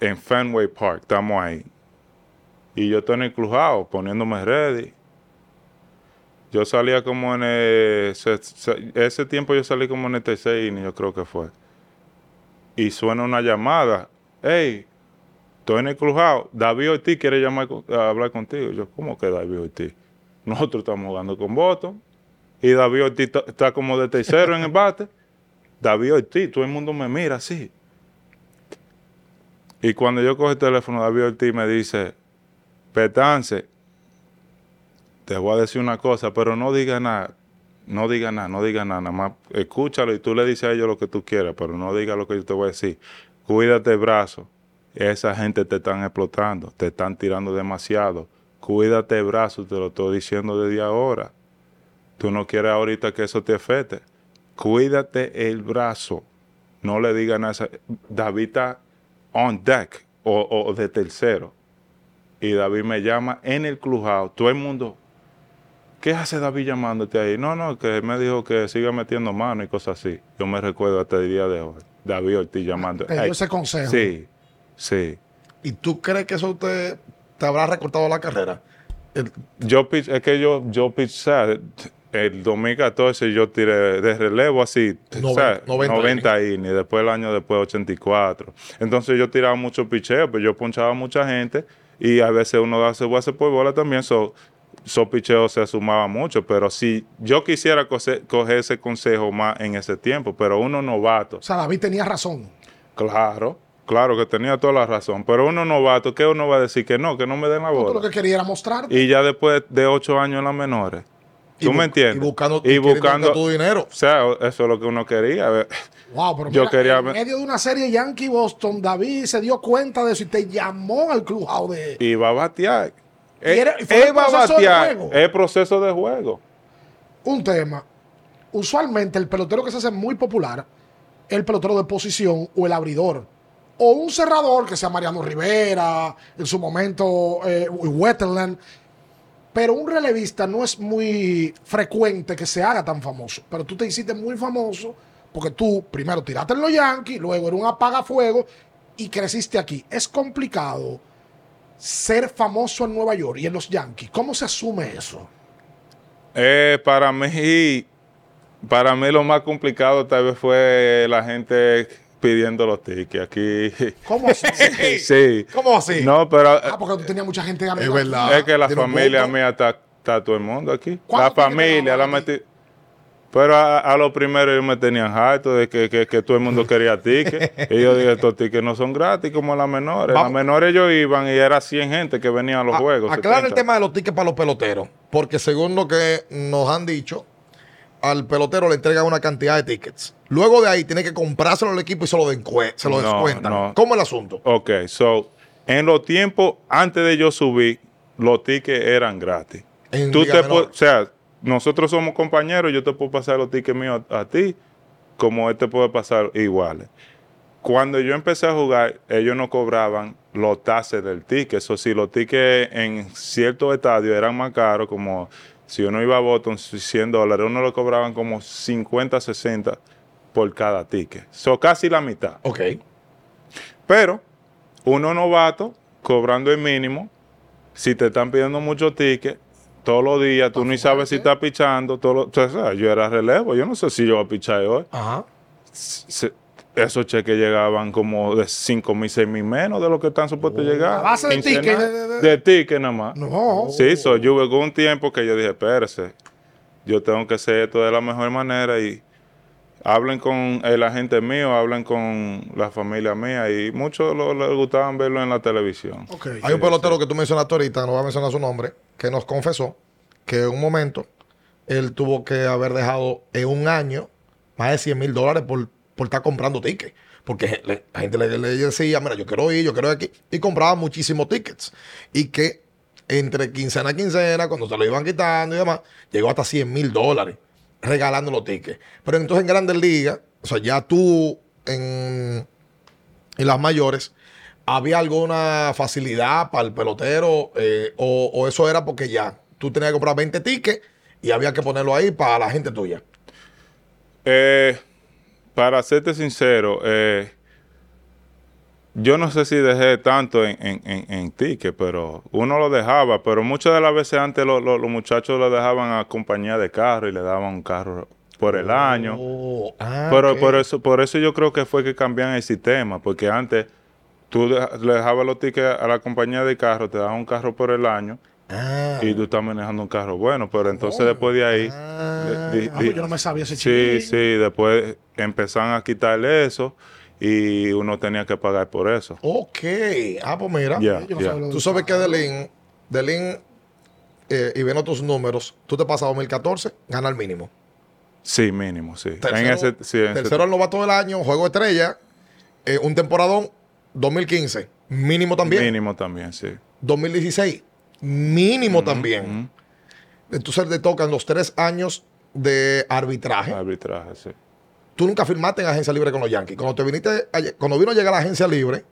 Speaker 3: En Fenway Park, estamos ahí. Y yo estoy en el clubhouse poniéndome ready. Yo salía como en el, se- se- ese tiempo yo salí como en el tercer inning, yo creo que fue. Y suena una llamada. Hey, estoy en el clubhouse. David Ortiz quiere llamar a hablar contigo. Yo, ¿cómo que David Ortiz? Nosotros estamos jugando con Boston. Y David Ortiz está como de tercero en el bate. David Ortiz, todo el mundo me mira así. Y cuando yo cojo el teléfono, David Ortiz me dice, Petance, te voy a decir una cosa, pero no diga nada. No diga nada, no diga nada. Nada más escúchalo y tú le dices a ellos lo que tú quieras, pero no diga lo que yo te voy a decir. Cuídate brazo. Esa gente te están explotando, te están tirando demasiado. Cuídate el brazo, te lo estoy diciendo desde ahora. Tú no quieres ahorita que eso te afecte. Cuídate el brazo. No le digan a esa. David está on deck o, o de tercero. Y David me llama en el clubhouse. Todo el mundo. ¿Qué hace David llamándote ahí? No, no, que me dijo que siga metiendo mano y cosas así. Yo me recuerdo hasta el día de hoy. David Ortiz llamando.
Speaker 1: Te dio ese consejo.
Speaker 3: Sí, sí.
Speaker 2: ¿Y tú crees que eso te, te habrá recortado la carrera? El-
Speaker 3: Yo es que yo, yo pitch, o sea, el 2014 yo tiré de relevo así, o sea,
Speaker 2: 90
Speaker 3: 90 innings, después el año después 84. Entonces yo tiraba mucho picheo, pero yo ponchaba a mucha gente y a veces uno hace base por bola también, so, so picheo se sumaba mucho, pero si yo quisiera coger, coger ese consejo más en ese tiempo, pero uno novato,
Speaker 1: O sea, David tenía razón.
Speaker 3: claro, claro que tenía toda la razón, pero uno novato, ¿qué uno va a decir? Que no, que no me den la bola.
Speaker 1: lo que quería era mostrarte.
Speaker 3: Y ya después de ocho años en las menores. ¿Tú me entiendes?
Speaker 2: y buscando-
Speaker 3: y buscando
Speaker 2: tu dinero.
Speaker 3: O sea, eso es lo que uno quería.
Speaker 1: Wow, pero
Speaker 3: Yo
Speaker 1: mira,
Speaker 3: quería
Speaker 1: en medio de una serie Yankee-Boston, David se dio cuenta de eso y te llamó al clubhouse de...
Speaker 3: Y va a batear.
Speaker 1: Y era- fue
Speaker 3: Él
Speaker 1: el
Speaker 3: va a
Speaker 1: proceso de
Speaker 3: batear.
Speaker 1: juego.
Speaker 3: Es proceso de juego.
Speaker 1: un tema. Usualmente el pelotero que se hace muy popular es el pelotero de posición o el abridor. O un cerrador que sea Mariano Rivera, en su momento eh, Wetterland. Pero un relevista no es muy frecuente que se haga tan famoso. Pero tú te hiciste muy famoso porque tú primero tiraste en los Yankees, luego era un apagafuego y creciste aquí. Es complicado ser famoso en Nueva York y en los Yankees. ¿Cómo se asume eso?
Speaker 3: Eh, para mí, para mí lo más complicado tal vez fue la gente pidiendo los tickets. Aquí.
Speaker 1: ¿Cómo así?
Speaker 3: sí.
Speaker 2: ¿Cómo así?
Speaker 3: No, pero
Speaker 1: Ah, porque tú tenías mucha gente amiga
Speaker 2: Es verdad.
Speaker 3: es que la familia mía está, está todo el mundo aquí.
Speaker 1: ¿Cuántos
Speaker 3: La familia, la metí. Pero a, a lo primero ellos me tenían harto de que, que, que todo el mundo quería tickets. y yo dije, estos tickets no son gratis como las menores. Las menores ellos iban y era 100 gente que venían a los
Speaker 2: A-
Speaker 3: juegos.
Speaker 2: Aclara el
Speaker 3: 70.
Speaker 2: tema de los tickets para los peloteros. Porque según lo que nos han dicho, al pelotero le entregan una cantidad de tickets. Luego de ahí tiene que comprárselo al equipo y se lo, se lo
Speaker 3: No,
Speaker 2: descuentan.
Speaker 3: no.
Speaker 2: ¿Cómo el asunto?
Speaker 3: Ok, so, en los tiempos antes de yo subir, los tickets eran gratis.
Speaker 2: En
Speaker 3: Tú te o sea, nosotros somos compañeros, yo te puedo pasar los tickets míos a, a ti, como él te puede pasar iguales. Cuando yo empecé a jugar, ellos no cobraban los tases del ticket. Eso sí, los tickets en ciertos estadios eran más caros, como si uno iba a Boston, 100 dólares, uno lo cobraban como 50, 60 por cada ticket. So, casi la mitad.
Speaker 2: Ok.
Speaker 3: Pero uno novato cobrando el mínimo, si te están pidiendo muchos tickets, todos los días, tú ni sabes si estás pichando. Todos los- o sea, yo era relevo, yo no sé si yo voy a pichar hoy.
Speaker 2: Ajá.
Speaker 3: Se- esos cheques llegaban como de 5 mil, 6 mil menos de lo que están supuestos llegar.
Speaker 1: ¿A base de
Speaker 3: Quincenal.
Speaker 1: ticket? De- de- de-
Speaker 3: De ticket nada más.
Speaker 1: No.
Speaker 3: Sí, so, yo hubo un tiempo que yo dije, espérese, yo tengo que hacer esto de la mejor manera y hablen con el agente mío, hablen con la familia mía y muchos lo- les gustaban verlo en la televisión.
Speaker 1: Ok.
Speaker 2: Hay un pelotero que tú mencionaste ahorita, no voy a mencionar su nombre, que nos confesó que en un momento él tuvo que haber dejado en un año más de 100 mil dólares por, por estar comprando tickets. Porque la gente le, decía, mira, yo quiero ir, yo quiero ir aquí. Y compraba muchísimos tickets. Y que entre quincena a quincena, cuando se lo iban quitando y demás, llegó hasta 100 mil dólares regalando los tickets. Pero entonces en Grandes Ligas, o sea, ya tú en, en las mayores, ¿había alguna facilidad para el pelotero? eh, o, o eso era porque ya tú tenías que comprar 20 tickets y había que ponerlo ahí para la gente tuya?
Speaker 3: Eh, para serte sincero, eh, yo no sé si dejé tanto en, en, en, en ticket, pero uno lo dejaba, pero muchas de las veces antes lo- lo- los muchachos lo dejaban a compañía de carro y le daban un carro por el año.
Speaker 2: Oh, ah,
Speaker 3: Pero por eso, por eso yo creo que fue que cambian el sistema, porque antes tú le dejabas los tickets a la compañía de carro, te daban un carro por el año
Speaker 2: Ah.
Speaker 3: y tú estás manejando un carro bueno, pero entonces después de ahí,
Speaker 2: Ah.
Speaker 3: di- di-
Speaker 1: Ah, pues yo no me sabía ese
Speaker 3: sí,
Speaker 1: chisme.
Speaker 3: sí, después empezaron a quitarle eso y uno tenía que pagar por eso.
Speaker 2: Ok. Ah, pues mira.
Speaker 3: Ya,
Speaker 1: Yo no sabía
Speaker 2: Tú sabes que Delin, Delin, eh, y viendo tus números, tú te pasas 2014, gana el mínimo.
Speaker 3: Sí, mínimo, sí.
Speaker 2: Tercero,
Speaker 3: en ese, sí, en ese-
Speaker 2: el novato del año, juego estrella, eh, un temporadón 2015, mínimo también.
Speaker 3: mínimo también, sí.
Speaker 2: 2016, mínimo también. Entonces te tocan los tres años de arbitraje.
Speaker 3: Arbitraje, sí.
Speaker 2: Tú nunca firmaste en agencia libre con los Yankees. Cuando te viniste, a- cuando vino a llegar a la agencia libre,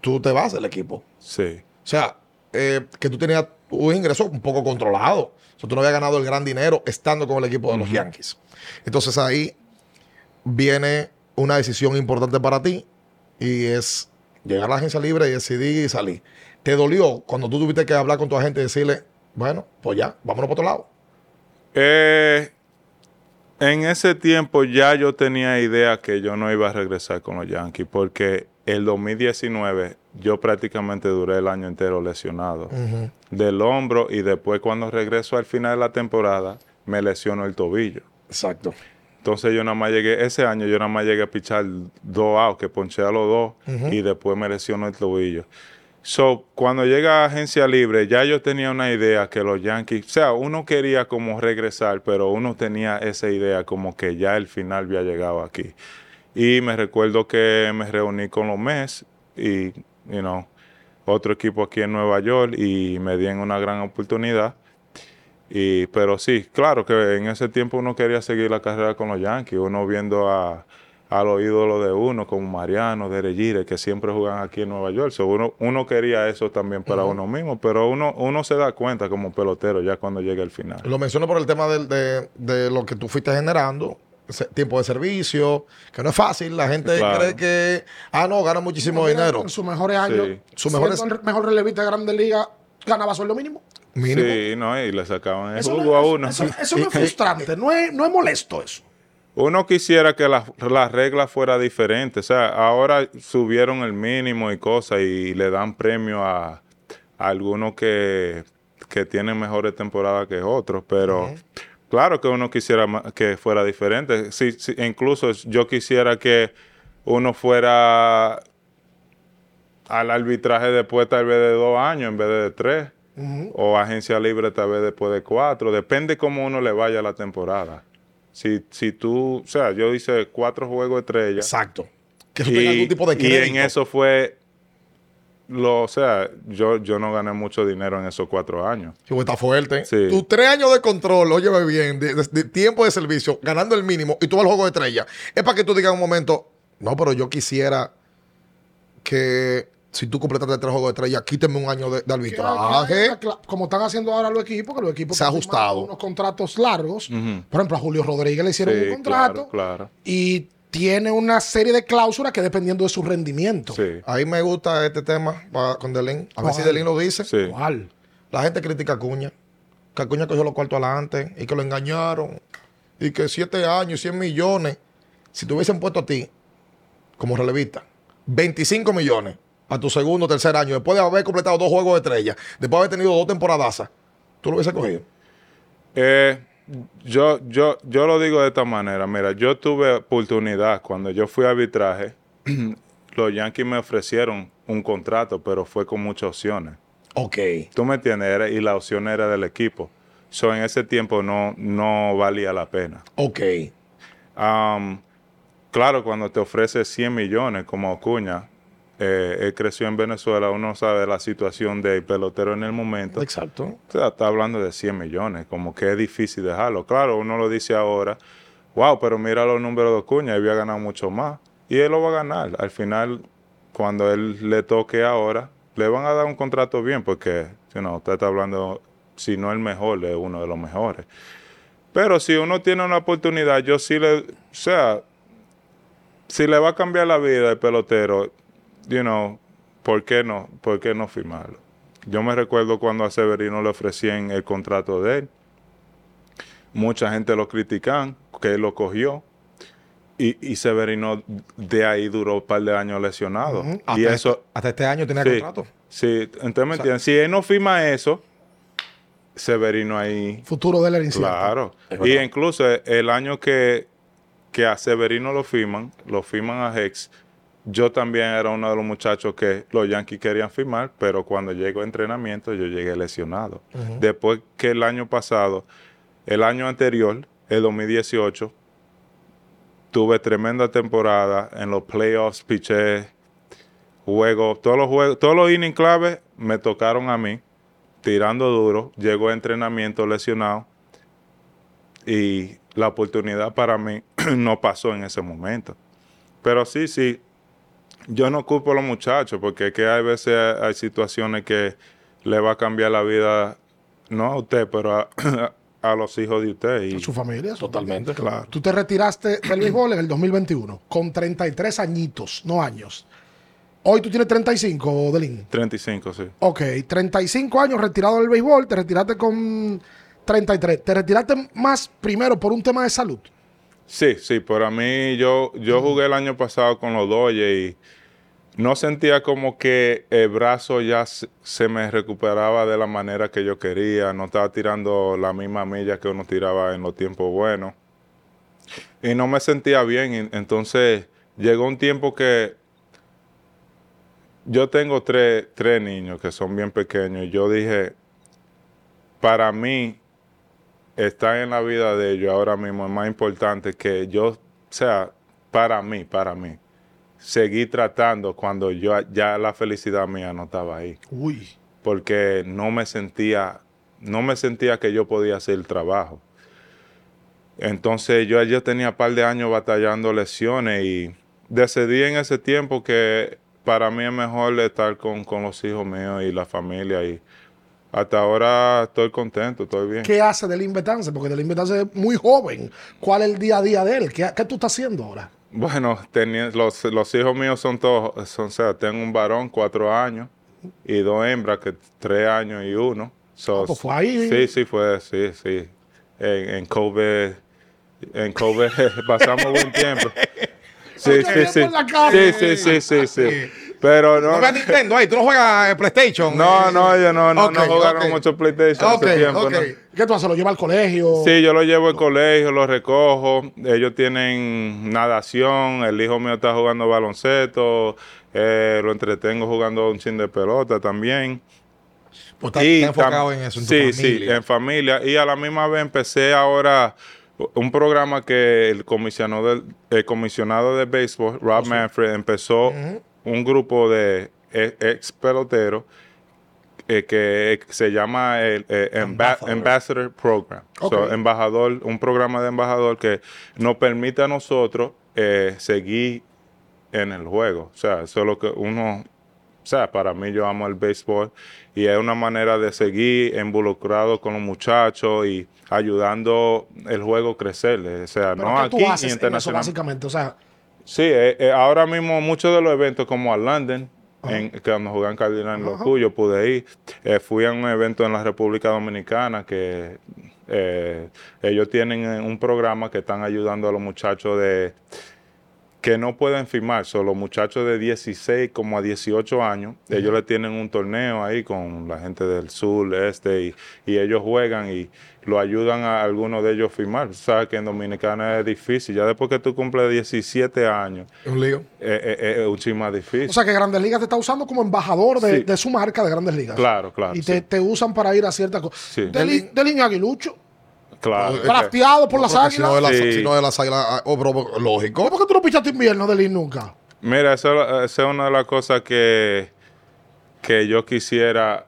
Speaker 2: tú te vas del equipo.
Speaker 3: Sí.
Speaker 2: O sea, eh, que tú tenías un ingreso un poco controlado. O sea, tú no habías ganado el gran dinero estando con el equipo de los Yankees. Entonces ahí viene una decisión importante para ti y es llegar a la agencia libre y decidir salir. ¿Te dolió cuando tú tuviste que hablar con tu agente y decirle, bueno, pues ya, vámonos por otro lado?
Speaker 3: Eh, en ese tiempo ya yo tenía idea que yo no iba a regresar con los Yankees porque el 2019 yo prácticamente duré el año entero lesionado del hombro y después cuando regreso al final de la temporada me lesionó el tobillo.
Speaker 2: Exacto.
Speaker 3: Entonces yo nada más llegué, ese año yo nada más llegué a pichar dos outs, que ponché a los dos y después me lesionó el tobillo. So, cuando llega a agencia libre, ya yo tenía una idea que los Yankees, o sea, uno quería como regresar, pero uno tenía esa idea como que ya el final había llegado aquí. Y me recuerdo que me reuní con los Mets y, you know, otro equipo aquí en Nueva York y me dieron una gran oportunidad. Y, pero sí, claro que en ese tiempo uno quería seguir la carrera con los Yankees, uno viendo a, a los ídolos de uno, como Mariano, Derejire, que siempre juegan aquí en Nueva York. So, uno, uno quería eso también para uno mismo, pero uno, uno se da cuenta como pelotero ya cuando llega el final.
Speaker 2: Lo menciono por el tema de, de lo que tú fuiste generando, ese tiempo de servicio, que no es fácil. La gente
Speaker 3: Claro.
Speaker 2: cree que, ah, no, gana muchísimo
Speaker 1: Mira,
Speaker 2: dinero.
Speaker 1: En sus mejores años,
Speaker 3: Sí.
Speaker 2: Mejores-
Speaker 1: el re- mejor relevista de Grandes Ligas, ganaba sueldo mínimo.
Speaker 2: Mínimo.
Speaker 3: Sí, no, y le sacaban el
Speaker 1: Eso,
Speaker 3: jugo
Speaker 1: no,
Speaker 3: a
Speaker 1: eso-
Speaker 3: uno.
Speaker 1: eso- eso no es frustrante, no es, no es molesto eso.
Speaker 3: Uno quisiera que las las reglas fueran diferentes. O sea, ahora subieron el mínimo y cosas y le dan premio a, a algunos que, que tienen mejores temporadas que otros. Pero Claro que uno quisiera que fuera diferente. Sí, sí, incluso yo quisiera que uno fuera al arbitraje después tal vez de dos años en vez de tres. O agencia libre tal vez después de cuatro. Depende cómo uno le vaya a la temporada. Si, si tú, o sea, yo hice cuatro juegos de estrella.
Speaker 2: Exacto. Que tenga algún tipo de
Speaker 3: y
Speaker 2: crédito.
Speaker 3: en eso fue lo, o sea, yo, yo no gané mucho dinero en esos cuatro años.
Speaker 2: Sí, está fuerte.
Speaker 3: Sí.
Speaker 2: Tus tres años de control, óyeme bien, de, de- de tiempo de servicio, ganando el mínimo, y tú vas al juego de estrella. Es para que tú digas en un momento, no, pero yo quisiera que si tú completaste tres juegos de estrella, quíteme un año de, de
Speaker 1: Que-
Speaker 2: arbitraje.
Speaker 1: que- que- Como están haciendo ahora los equipos, que los equipos
Speaker 2: Se ha
Speaker 1: están firmando
Speaker 2: ajustado.
Speaker 1: unos contratos largos. Por ejemplo, a Julio Rodríguez le hicieron
Speaker 3: Sí,
Speaker 1: un contrato
Speaker 3: claro, claro.
Speaker 1: y tiene una serie de cláusulas que dependiendo de su rendimiento.
Speaker 3: Sí,
Speaker 2: Ahí me gusta este tema con Delín. A ver si. Delín lo dice.
Speaker 3: sí.
Speaker 1: ¿Cuál?
Speaker 2: La gente critica a Cuña. Que Acuña cogió los cuartos adelante y que lo engañaron. Y que siete años, 100 millones. Si te hubiesen puesto a ti, como relevista, 25 millones a tu segundo o tercer año, después de haber completado dos juegos de estrella, después de haber tenido dos temporadas, tú lo hubieses cogido.
Speaker 3: Eh, yo, yo, yo lo digo de esta manera. Mira, yo tuve oportunidad cuando yo fui a arbitraje. los Yankees me ofrecieron un contrato, pero fue con muchas opciones.
Speaker 2: Ok.
Speaker 3: ¿Tú me entiendes? Era- y la opción era del equipo. So, en ese tiempo no, no valía la pena.
Speaker 2: Ok.
Speaker 3: Claro, cuando te ofrece 100 millones como Acuña, eh, él creció en Venezuela, uno sabe la situación del pelotero en el momento.
Speaker 2: Exacto.
Speaker 3: O sea, está hablando de 100 millones, como que es difícil dejarlo. Claro, uno lo dice ahora, wow, pero mira los números de Acuña, él había ganado mucho más. Y él lo va a ganar. Al final, cuando él le toque ahora, le van a dar un contrato bien, porque, you know, usted está hablando, si no el mejor, es uno de los mejores. Pero si uno tiene una oportunidad, yo sí le, o sea, si le va a cambiar la vida al pelotero, you know, ¿por qué no? ¿Por qué no firmarlo? Yo me recuerdo cuando a Severino le ofrecían el contrato de él. Mucha gente lo critican, que él lo cogió. Y, y Severino de ahí duró un par de años lesionado.
Speaker 2: Hasta,
Speaker 3: eso,
Speaker 2: este, hasta este año tenía
Speaker 3: sí,
Speaker 2: contrato.
Speaker 3: sí, entonces me entiendes. Si él no firma eso, Severino ahí
Speaker 1: Futuro de él era incierto.
Speaker 3: Claro. Y incluso el año que, que a Severino lo firman, lo firman a Hex, yo también era uno de los muchachos que los Yankees querían firmar, pero cuando llegó a entrenamiento yo llegué lesionado. Después que el año pasado, el año anterior, el 2018, tuve tremenda temporada en los playoffs, piché juegos, todos los juegos, todos los innings clave me tocaron a mí, tirando duro, llegó a entrenamiento lesionado y la oportunidad para mí no pasó en ese momento. Pero sí, sí, yo no culpo a los muchachos porque es que hay veces hay, hay situaciones que le va a cambiar la vida, no a usted, pero a, a los hijos de usted. Y,
Speaker 1: Su familia. su
Speaker 2: Totalmente.
Speaker 1: familia.
Speaker 3: Claro.
Speaker 1: Tú te retiraste del béisbol en el 2021 con 33 añitos, no años. Hoy tú tienes 35, Delín.
Speaker 3: 35, sí.
Speaker 1: Ok, 35 años retirado del béisbol, te retiraste con 33. ¿Te retiraste más primero por un tema de salud?
Speaker 3: Sí, sí, para mí yo, yo jugué el año pasado con los Dodgers y no sentía como que el brazo ya se, se me recuperaba de la manera que yo quería, no estaba tirando la misma milla que uno tiraba en los tiempos buenos. Y no me sentía bien, entonces llegó un tiempo que yo tengo tres, tres niños que son bien pequeños y yo dije, para mí estar en la vida de ellos ahora mismo es más importante que yo, o sea, para mí, para mí, seguir tratando cuando yo ya la felicidad mía no estaba ahí,
Speaker 1: Uy.
Speaker 3: porque no me sentía, no me sentía que yo podía hacer el trabajo. Entonces yo ya tenía un par de años batallando lesiones y decidí en ese tiempo que para mí es mejor estar con, con los hijos míos y la familia y hasta ahora estoy contento, estoy bien.
Speaker 1: ¿Qué hace Delín Betance? Porque Delín Betance es muy joven. ¿Cuál es el día a día de él? ¿Qué, qué tú estás haciendo ahora?
Speaker 3: Bueno, tenía, los, los hijos míos son todos, son, o sea, tengo un varón, cuatro años, y dos hembras, que tres años y uno. So,
Speaker 1: Ah, pues fue ahí.
Speaker 3: Sí, sí, fue, sí, sí. En, en COVID, en COVID pasamos buen tiempo. Sí, sí, sí. Sí, sí, sí, sí, sí. Pero no,
Speaker 2: No veas Nintendo ahí, tú no juegas eh, PlayStation.
Speaker 3: no,
Speaker 2: eh,
Speaker 3: no, ellos no, no,
Speaker 2: ok,
Speaker 3: no jugaron mucho PlayStation
Speaker 2: Ok,
Speaker 3: ese tiempo.
Speaker 1: ¿Qué tú haces? ¿Lo lleva al colegio?
Speaker 3: Sí, yo lo llevo al colegio, lo recojo. Ellos tienen nadación. El hijo mío está jugando baloncesto. eh, lo entretengo jugando un chin de pelota también.
Speaker 2: Pues está,
Speaker 3: Y
Speaker 2: está enfocado en eso, en tu
Speaker 3: sí,
Speaker 2: familia.
Speaker 3: sí, en familia. Y a la misma vez empecé ahora un programa que el comisionado del, el comisionado de béisbol, Rob Manfred, empezó un grupo de e- ex peloteros eh, que se llama el eh, Amba-
Speaker 2: Ambassador.
Speaker 3: Ambassador Program.
Speaker 1: Ok.
Speaker 3: So, embajador, un programa de embajador que nos permite a nosotros eh, seguir en el juego. O sea, eso es lo que uno, o sea, para mí yo amo el béisbol y es una manera de seguir involucrado con los muchachos y ayudando el juego a crecer. O sea,
Speaker 1: ¿Pero
Speaker 3: no
Speaker 1: qué
Speaker 3: aquí
Speaker 1: tú haces en eso, básicamente? O sea,
Speaker 3: Sí, eh, eh, ahora mismo muchos de los eventos como a London, en, que cuando juegan Cardinal en los cuyos, pude ir. Eh, fui a un evento en la República Dominicana que eh, ellos tienen un programa que están ayudando a los muchachos de que no pueden firmar, son los muchachos de 16 como a 18 años, ellos le tienen un torneo ahí con la gente del sur, este, y, y ellos juegan y lo ayudan a algunos de ellos a firmar. Sabes que en Dominicana es difícil, ya después que tú cumples 17 años,
Speaker 2: Un lío.
Speaker 3: eh, eh, es un chisme más difícil.
Speaker 1: o sea, que Grandes Ligas te está usando como embajador de,
Speaker 3: Sí.
Speaker 1: de su marca de Grandes Ligas.
Speaker 3: claro, claro.
Speaker 1: Y te,
Speaker 3: sí,
Speaker 1: te usan para ir a ciertas cosas.
Speaker 3: Sí.
Speaker 1: Delin, Delin Aguilucho,
Speaker 3: claro.
Speaker 2: Eh,
Speaker 1: drafteado por las
Speaker 2: Porque si no de
Speaker 1: águilas.
Speaker 2: las,
Speaker 3: Sí.
Speaker 2: si no de las águilas, ah, oh, bro, lógico.
Speaker 1: ¿Por qué tú no pichaste invierno, Delin, nunca?
Speaker 3: Mira, eso, esa es una de las cosas que, que yo quisiera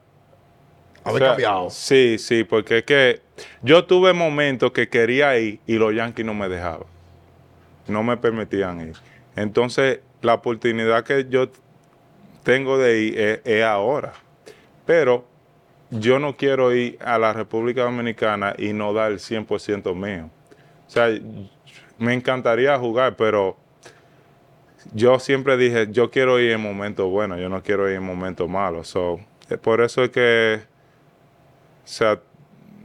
Speaker 2: Haber
Speaker 3: O sea,
Speaker 2: cambiado.
Speaker 3: Sí, sí, porque es que yo tuve momentos que quería ir y los Yankees no me dejaban. No me permitían ir. Entonces, la oportunidad que yo tengo de ir es, es ahora. Pero yo no quiero ir a la República Dominicana y no dar el 100% mío. O sea, me encantaría jugar, pero yo siempre dije, yo quiero ir en momentos buenos, yo no quiero ir en momentos malos. So, eh, por eso es que, sea,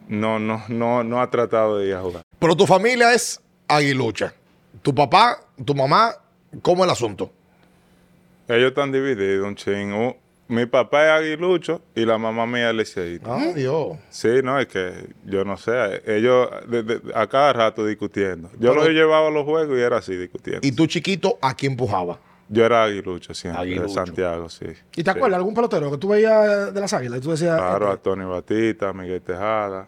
Speaker 3: no, no, no, no ha tratado de ir a jugar.
Speaker 2: Pero tu familia es aguilucha. Tu papá, tu mamá, ¿cómo es el asunto?
Speaker 3: Ellos están divididos un chingo. Mi papá es aguilucho y la mamá mía es liceísta.
Speaker 2: Ah, Dios.
Speaker 3: Sí, no, es que yo no sé. Ellos de- de- a cada rato discutiendo. Yo
Speaker 2: Pero-
Speaker 3: los llevaba a los juegos y era así discutiendo.
Speaker 2: Y tú chiquito, ¿a quién empujaba?
Speaker 3: Yo era aguilucho siempre,
Speaker 2: Aguilucho.
Speaker 3: de Santiago, sí.
Speaker 1: ¿Y te
Speaker 3: Sí.
Speaker 1: acuerdas algún pelotero que tú veías de las águilas? Y tú decías,
Speaker 3: Claro, a
Speaker 1: este,
Speaker 3: Tony Batista, Miguel Tejada.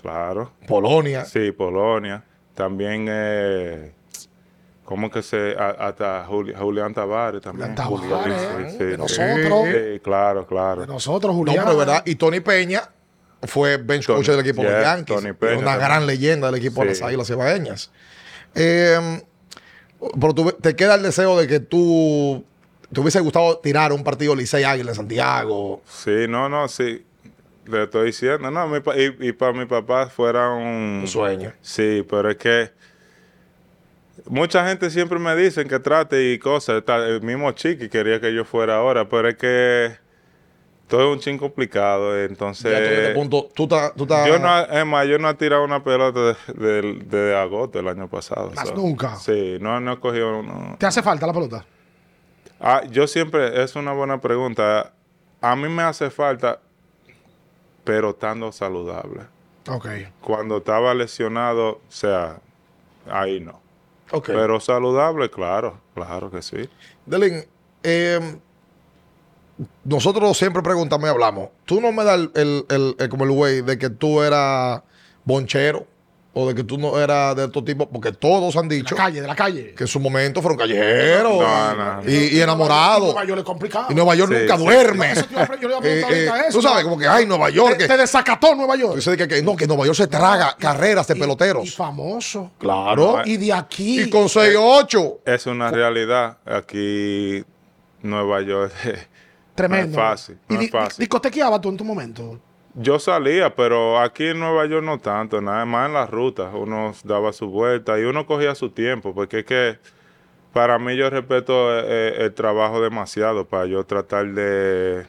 Speaker 3: Claro.
Speaker 2: Polonia.
Speaker 3: Sí, Polonia. También, eh, ¿cómo que se...? a- hasta Juli- Julián Tavares también.
Speaker 1: Julián Tavares,
Speaker 3: Sí, sí,
Speaker 1: de
Speaker 3: sí.
Speaker 1: nosotros.
Speaker 3: Sí, claro, claro.
Speaker 1: de nosotros,
Speaker 2: No,
Speaker 1: Julián.
Speaker 2: pero verdad. Y Tony Peña fue bench
Speaker 3: Tony-
Speaker 2: coach del equipo de los
Speaker 3: yeah,
Speaker 2: Yankees.
Speaker 3: Tony Peña
Speaker 2: una
Speaker 3: también.
Speaker 2: gran leyenda del equipo de las Águilas Cibaeñas. Eh, pero tú- te queda el deseo de que tú te hubiese gustado tirar un partido Licey Águila en Santiago.
Speaker 3: Sí, no, no, sí. Le estoy diciendo, no, mi pa- y, y para mi papá fuera un...
Speaker 2: Un sueño.
Speaker 3: Sí, pero es que mucha gente siempre me dicen que trate y cosas. Tal- El mismo Chiqui quería que yo fuera ahora, pero es que todo es un chin complicado. Entonces,
Speaker 2: Ya este punto, tú estás... tú estás-
Speaker 3: yo no, es más, yo no he tirado una pelota de- de- desde agosto del año pasado.
Speaker 1: Más nunca.
Speaker 3: Sí, no, no he cogido... no.
Speaker 1: ¿Te hace falta la pelota?
Speaker 3: Ah, yo siempre, es una buena pregunta. A mí me hace falta, pero estando saludable.
Speaker 1: Ok.
Speaker 3: Cuando estaba lesionado, o sea, ahí no.
Speaker 2: Ok.
Speaker 3: Pero saludable, claro, claro que sí.
Speaker 2: Delin, eh, nosotros siempre preguntamos y hablamos. Tú no me das el, el- el- el- como el güey de que tú eras bonchero o de que tú no eras de estos tipos, porque todos han
Speaker 1: De
Speaker 2: dicho
Speaker 1: la calle, de la calle.
Speaker 2: que en su momento fueron callejeros
Speaker 3: No, no, no.
Speaker 2: y, y enamorados.
Speaker 1: Nueva York es complicado.
Speaker 2: Y Nueva York
Speaker 3: Sí,
Speaker 2: nunca
Speaker 3: sí.
Speaker 2: duerme.
Speaker 1: Eso yo le iba a preguntar
Speaker 2: Eh, eh,
Speaker 1: eso.
Speaker 2: tú sabes, como que, ay, Nueva York.
Speaker 1: Te,
Speaker 2: que-
Speaker 1: te desacató Nueva York.
Speaker 2: Dice que, que no, que Nueva York se traga carreras de
Speaker 1: Y
Speaker 2: peloteros.
Speaker 1: famoso.
Speaker 2: claro.
Speaker 1: Y de aquí.
Speaker 2: Y con 6-8.
Speaker 3: Es una realidad. Aquí, Nueva York,
Speaker 1: Tremendo.
Speaker 3: no es fácil, no
Speaker 1: ¿Y
Speaker 3: es fácil.
Speaker 1: tú en tu momento?
Speaker 3: yo salía, pero aquí en Nueva York no tanto, nada más en las rutas. Uno daba su vuelta y uno cogía su tiempo, porque es que para mí yo respeto eh, eh, el trabajo demasiado para yo tratar de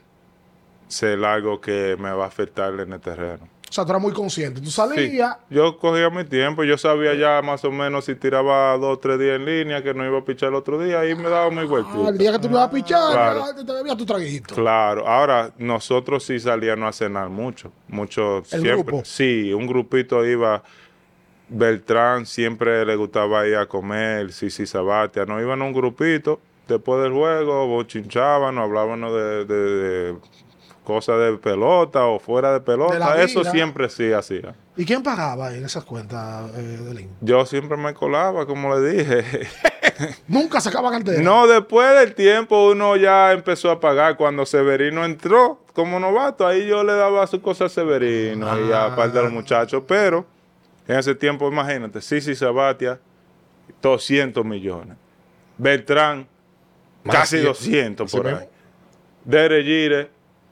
Speaker 3: ser algo que me va a afectar en el terreno.
Speaker 1: O sea, tú eras muy consciente. Tú
Speaker 3: Sí.
Speaker 1: salías.
Speaker 3: Yo cogía mi tiempo, yo sabía ya más o menos si tiraba dos o tres días en línea, que no iba a pichar el otro día, y me daba mi vueltita.
Speaker 1: Ah, el día que tú me ibas a pichar,
Speaker 3: Claro.
Speaker 1: ya te, te bebías tu traguito.
Speaker 3: Claro, ahora nosotros sí salíamos a cenar mucho, mucho
Speaker 1: ¿El
Speaker 3: siempre.
Speaker 1: grupo?
Speaker 3: Sí, un grupito iba. Beltrán siempre le gustaba ir a comer, Sisi Sabatia, nos iban a un grupito, después del juego, bochinchaban, hablábamos de, de- de cosas de pelota o fuera de pelota,
Speaker 1: De
Speaker 3: eso siempre sí hacía.
Speaker 1: ¿Y quién pagaba en esas cuentas eh?
Speaker 3: Yo siempre me colaba, como le dije.
Speaker 1: Nunca sacaba cartera.
Speaker 3: No, después del tiempo uno ya empezó a pagar. Cuando Severino entró como novato, ahí yo le daba su cosa a Severino y
Speaker 1: Ah.
Speaker 3: aparte de los muchachos. Pero en ese tiempo, imagínate, Sisi Sabatia, 200 millones. Beltrán,
Speaker 2: Más
Speaker 3: casi
Speaker 2: cien.
Speaker 3: 200
Speaker 2: Así
Speaker 3: por ahí.
Speaker 2: mismo.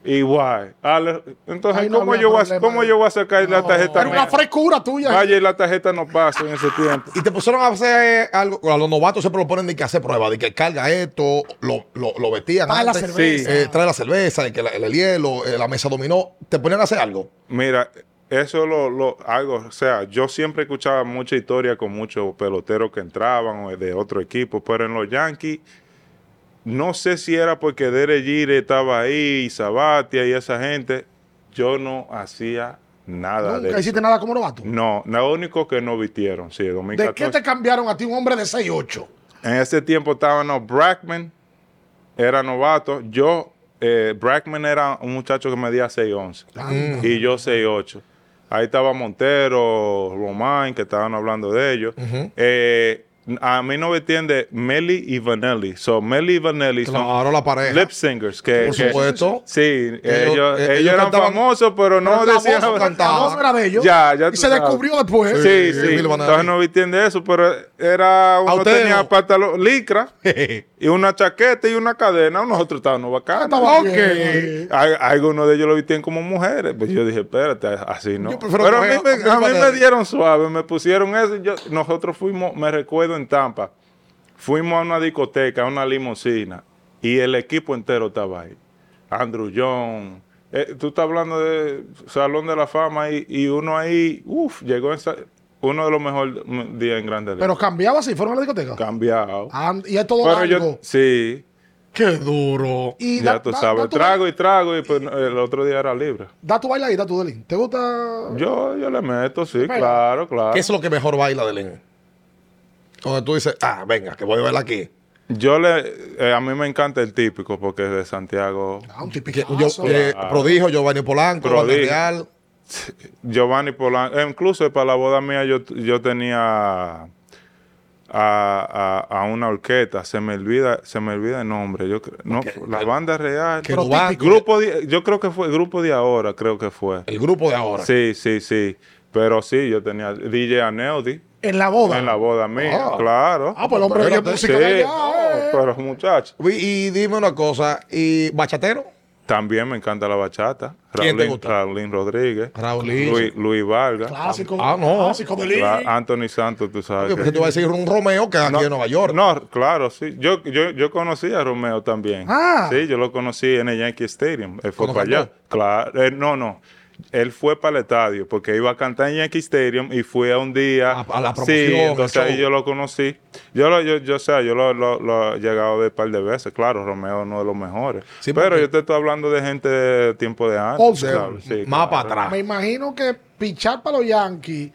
Speaker 3: Igual. Ale- Entonces,
Speaker 1: Ahí no
Speaker 3: ¿cómo, yo voy a, ¿cómo yo voy a sacar la tarjeta
Speaker 1: Era una
Speaker 3: mía?
Speaker 1: frescura tuya.
Speaker 3: Vaya y la tarjeta no pasa en ese tiempo.
Speaker 2: Y te pusieron a hacer algo. A los novatos siempre lo ponen de que hacer pruebas, de que carga esto, lo, lo, lo vestían.
Speaker 1: Trae la cerveza.
Speaker 2: Eh, trae la cerveza, de que la- el, hielo, eh, la mesa dominó. ¿Te ponían a hacer algo?
Speaker 3: Mira, eso lo, lo algo, o sea, yo siempre escuchaba mucha historia con muchos peloteros que entraban o de otro equipo, pero en los Yankees, no sé si era porque Dere Gire estaba ahí, y Sabatia y esa gente, yo no hacía nada de
Speaker 1: Nunca
Speaker 3: eso.
Speaker 1: hiciste nada como novato.
Speaker 3: No, lo único que no vistieron, sí,
Speaker 1: ¿De
Speaker 3: 2014.
Speaker 1: qué te cambiaron a ti un hombre de 6'8"?
Speaker 3: En ese tiempo estaban los Brackman, era novato. Yo, eh, Brackman era un muchacho que medía 6'11 y yo 6'8. Ahí estaba Montero, Romain, que estaban hablando de ellos. Eh, a mí no me entiende Meli y Vanelli. So, Meli y Vanelli son
Speaker 2: Claro, la pareja.
Speaker 3: lip singers. Que,
Speaker 2: Por
Speaker 3: que-
Speaker 2: supuesto.
Speaker 3: Sí, ellos, ellos,
Speaker 2: eh, ellos
Speaker 3: eran
Speaker 2: cantaban-
Speaker 3: famosos, pero no
Speaker 1: Pero
Speaker 3: decían.
Speaker 1: voz era de ellos.
Speaker 3: Ya, ya
Speaker 1: Y se
Speaker 3: sabes.
Speaker 1: descubrió después.
Speaker 3: Sí,
Speaker 2: Sí.
Speaker 3: Entonces no entiende eso, pero era uno tenía
Speaker 2: no.
Speaker 3: pantalón licra y una chaqueta y una cadena. Nosotros estábamos bacanos.
Speaker 1: Estaba
Speaker 2: Ok.
Speaker 1: bien.
Speaker 3: Hay- Algunos de ellos lo vistían como mujeres. Pues yo dije, espérate, así no. Pero a mí, me, a mí me dieron suave, me pusieron eso. y yo- nosotros fuimos, me recuerdo en Tampa, fuimos a una discoteca, a una limusina, y el equipo entero estaba ahí. Andrew John. eh, tú estás hablando de Salón de la Fama y, y uno ahí, uff, llegó en uno de los mejores días en Grande
Speaker 1: Pero cambiaba si fueron a la discoteca.
Speaker 3: cambiado.
Speaker 1: Ah, y es todo
Speaker 3: Pero
Speaker 1: algo.
Speaker 3: yo, sí,
Speaker 2: Qué duro.
Speaker 1: Y
Speaker 3: ya
Speaker 1: da-
Speaker 3: tú
Speaker 1: da-
Speaker 3: sabes,
Speaker 1: da tu
Speaker 3: trago y trago y pues, el otro día era libre.
Speaker 1: Da tu bailadita, tu Delin. ¿Te gusta?
Speaker 3: Yo, yo le meto, sí, claro, claro.
Speaker 2: ¿Qué es lo que mejor baila de Len? Donde tú dices, ah, venga, que voy a bailar aquí.
Speaker 3: Yo le, eh, a mí me encanta el típico porque es de Santiago.
Speaker 1: Ah, un tipicazo.
Speaker 2: yo, eh, Prodigio, Giovanni Polanco,
Speaker 3: Prodigio.
Speaker 2: Real.
Speaker 3: Giovanni Polanco. eh, incluso para la boda mía yo, yo tenía a, a- a una orquesta. Se me olvida, se me olvida el nombre. Yo no, la banda real.
Speaker 2: Que
Speaker 1: típico.
Speaker 3: Grupo de- yo creo que fue grupo de ahora, creo que fue.
Speaker 2: el grupo de ahora.
Speaker 3: Sí, sí, sí. Pero sí, yo tenía DJ Aneudi
Speaker 1: En la boda.
Speaker 3: en la boda mía,
Speaker 2: Ah.
Speaker 3: claro.
Speaker 1: Ah, pues el hombre que
Speaker 2: Espérate.
Speaker 1: música
Speaker 3: sí,
Speaker 1: de allá, eh.
Speaker 3: pero muchacho.
Speaker 2: Y, y dime una cosa, ¿y bachatero?
Speaker 3: También me encanta la bachata.
Speaker 2: ¿Quién te
Speaker 3: Raulín-
Speaker 2: gusta?
Speaker 3: Raulín Rodríguez.
Speaker 2: Raulín.
Speaker 3: Luis, Luis Vargas.
Speaker 1: Clásico.
Speaker 2: Ah, no.
Speaker 1: Clásico de Lin.
Speaker 3: Cla- Anthony Santos, tú sabes.
Speaker 2: Porque
Speaker 3: que-
Speaker 2: tú vas a decir un Romeo que es aquí en Nueva York.
Speaker 3: No, claro, sí. Yo, yo, yo conocí a Romeo también.
Speaker 1: Ah.
Speaker 3: Sí, yo lo conocí en el Yankee Stadium. Él fue
Speaker 2: ¿Cuándo
Speaker 3: para allá. Claro. eh, no, no. Él fue para el estadio porque iba a cantar en Yankee Stadium y fue a un día.
Speaker 2: A- a la
Speaker 3: Sí,
Speaker 2: promoción,
Speaker 3: entonces
Speaker 2: el
Speaker 3: ahí yo lo conocí. Yo, lo, yo, yo, o sea, yo lo, lo- lo he llegado a ver un par de veces. Claro, Romeo es uno de los mejores.
Speaker 2: Sí,
Speaker 3: Pero yo te estoy hablando de gente de tiempo de antes. Claro, sí,
Speaker 2: Más
Speaker 3: claro.
Speaker 2: para atrás.
Speaker 1: Me imagino que pichar para los Yankees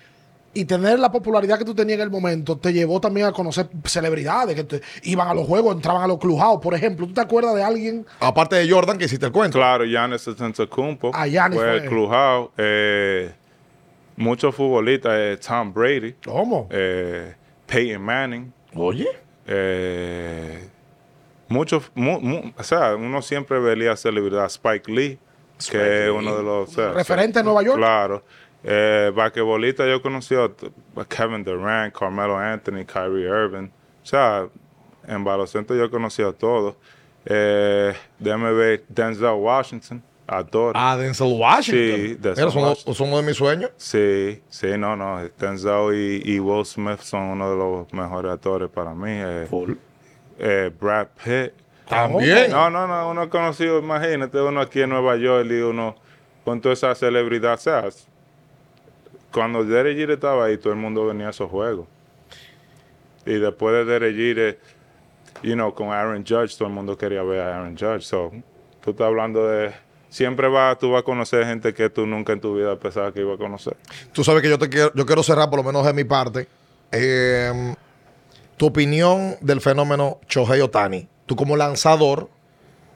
Speaker 1: y tener la popularidad que tú tenías en el momento te llevó también a conocer celebridades que te- iban a los juegos, entraban a los clubhouse. Por ejemplo, ¿tú te acuerdas de alguien?
Speaker 2: Aparte de Jordan, que hiciste el cuento.
Speaker 3: Claro, Giannis Antetokounmpo.
Speaker 1: Ah, Giannis
Speaker 3: fue
Speaker 1: fue.
Speaker 3: el clubhouse. Eh, muchos futbolistas. eh, Tom Brady.
Speaker 1: ¿Cómo?
Speaker 3: eh, Peyton Manning.
Speaker 2: Oye.
Speaker 3: eh, muchos, mu- mu- o sea, uno siempre veía celebridad. Spike Lee, que es uno de los... o sea,
Speaker 1: Referente en Nueva York.
Speaker 3: Claro. Eh, basquetbolista yo conocí a a Kevin Durant, Carmelo Anthony, Kyrie Irving. O sea, en baloncesto yo conocí a todos. Eh, déjame ver, Denzel Washington, actor.
Speaker 2: Ah, Denzel Washington.
Speaker 3: Sí, Denzel
Speaker 2: Mira, son,
Speaker 3: Washington.
Speaker 2: son uno de mis sueños.
Speaker 3: Sí, sí, no, no. Denzel y, y Will Smith son uno de los mejores actores para mí. Eh, eh, Brad Pitt.
Speaker 2: También.
Speaker 3: No, no, no, uno conocido, imagínate, uno aquí en Nueva York y uno con toda esa celebridad. O sea, cuando Derek Jeter estaba ahí, todo el mundo venía a esos juegos. Y después de Derek Jeter, you know, con Aaron Judge, todo el mundo quería ver a Aaron Judge. Tú estás hablando de... Siempre va, tú vas a conocer gente que tú nunca en tu vida pensabas que iba a conocer.
Speaker 2: Tú sabes que yo te quiero, yo quiero cerrar por lo menos de mi parte. Eh, tu opinión del fenómeno Shohei Otani. Tú como lanzador,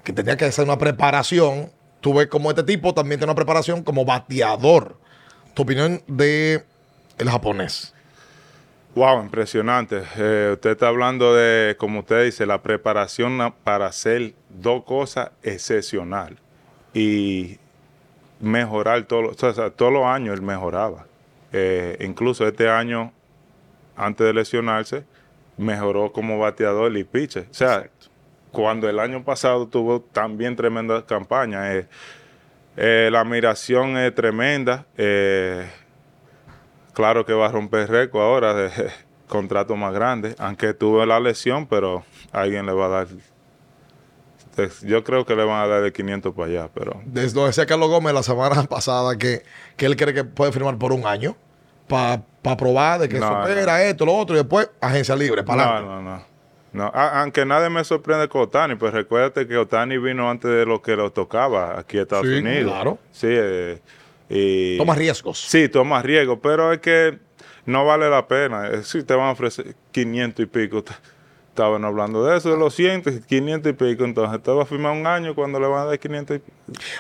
Speaker 2: que tenía que hacer una preparación, tú ves como este tipo también tiene una preparación como bateador. Tu opinión de el japonés.
Speaker 3: Wow, impresionante. Eh, usted está hablando de, como usted dice, la preparación para hacer dos cosas excepcional y mejorar todos o sea, todos los años él mejoraba. Eh, incluso este año, antes de lesionarse, mejoró como bateador y pitcher. O sea, cuando el año pasado tuvo también tremenda campaña. eh, eh, la admiración es tremenda. eh, claro que va a romper récord ahora de contrato más grande, aunque tuvo la lesión, pero alguien le va a dar. Yo creo que le van a dar de 500 para allá, pero
Speaker 2: Desde lo decía Carlos Gómez la semana pasada que, que él cree que puede firmar por un año para probar de que
Speaker 3: No,
Speaker 2: supera esto, lo otro, y después agencia libre, para
Speaker 3: no,
Speaker 2: adelante.
Speaker 3: no, no. No, a- aunque nadie me sorprende con Otani, pues recuérdate que Otani vino antes de lo que lo tocaba aquí a Estados
Speaker 2: Sí,
Speaker 3: Unidos.
Speaker 2: claro.
Speaker 3: Sí, eh, y
Speaker 2: Toma riesgos.
Speaker 3: Sí, toma riesgo, pero es que no vale la pena. Eh, Si te van a ofrecer 500 y pico, estaban hablando de eso, de los 100, 500 y pico, entonces te va a firmar un año cuando le van a dar 500 y pico.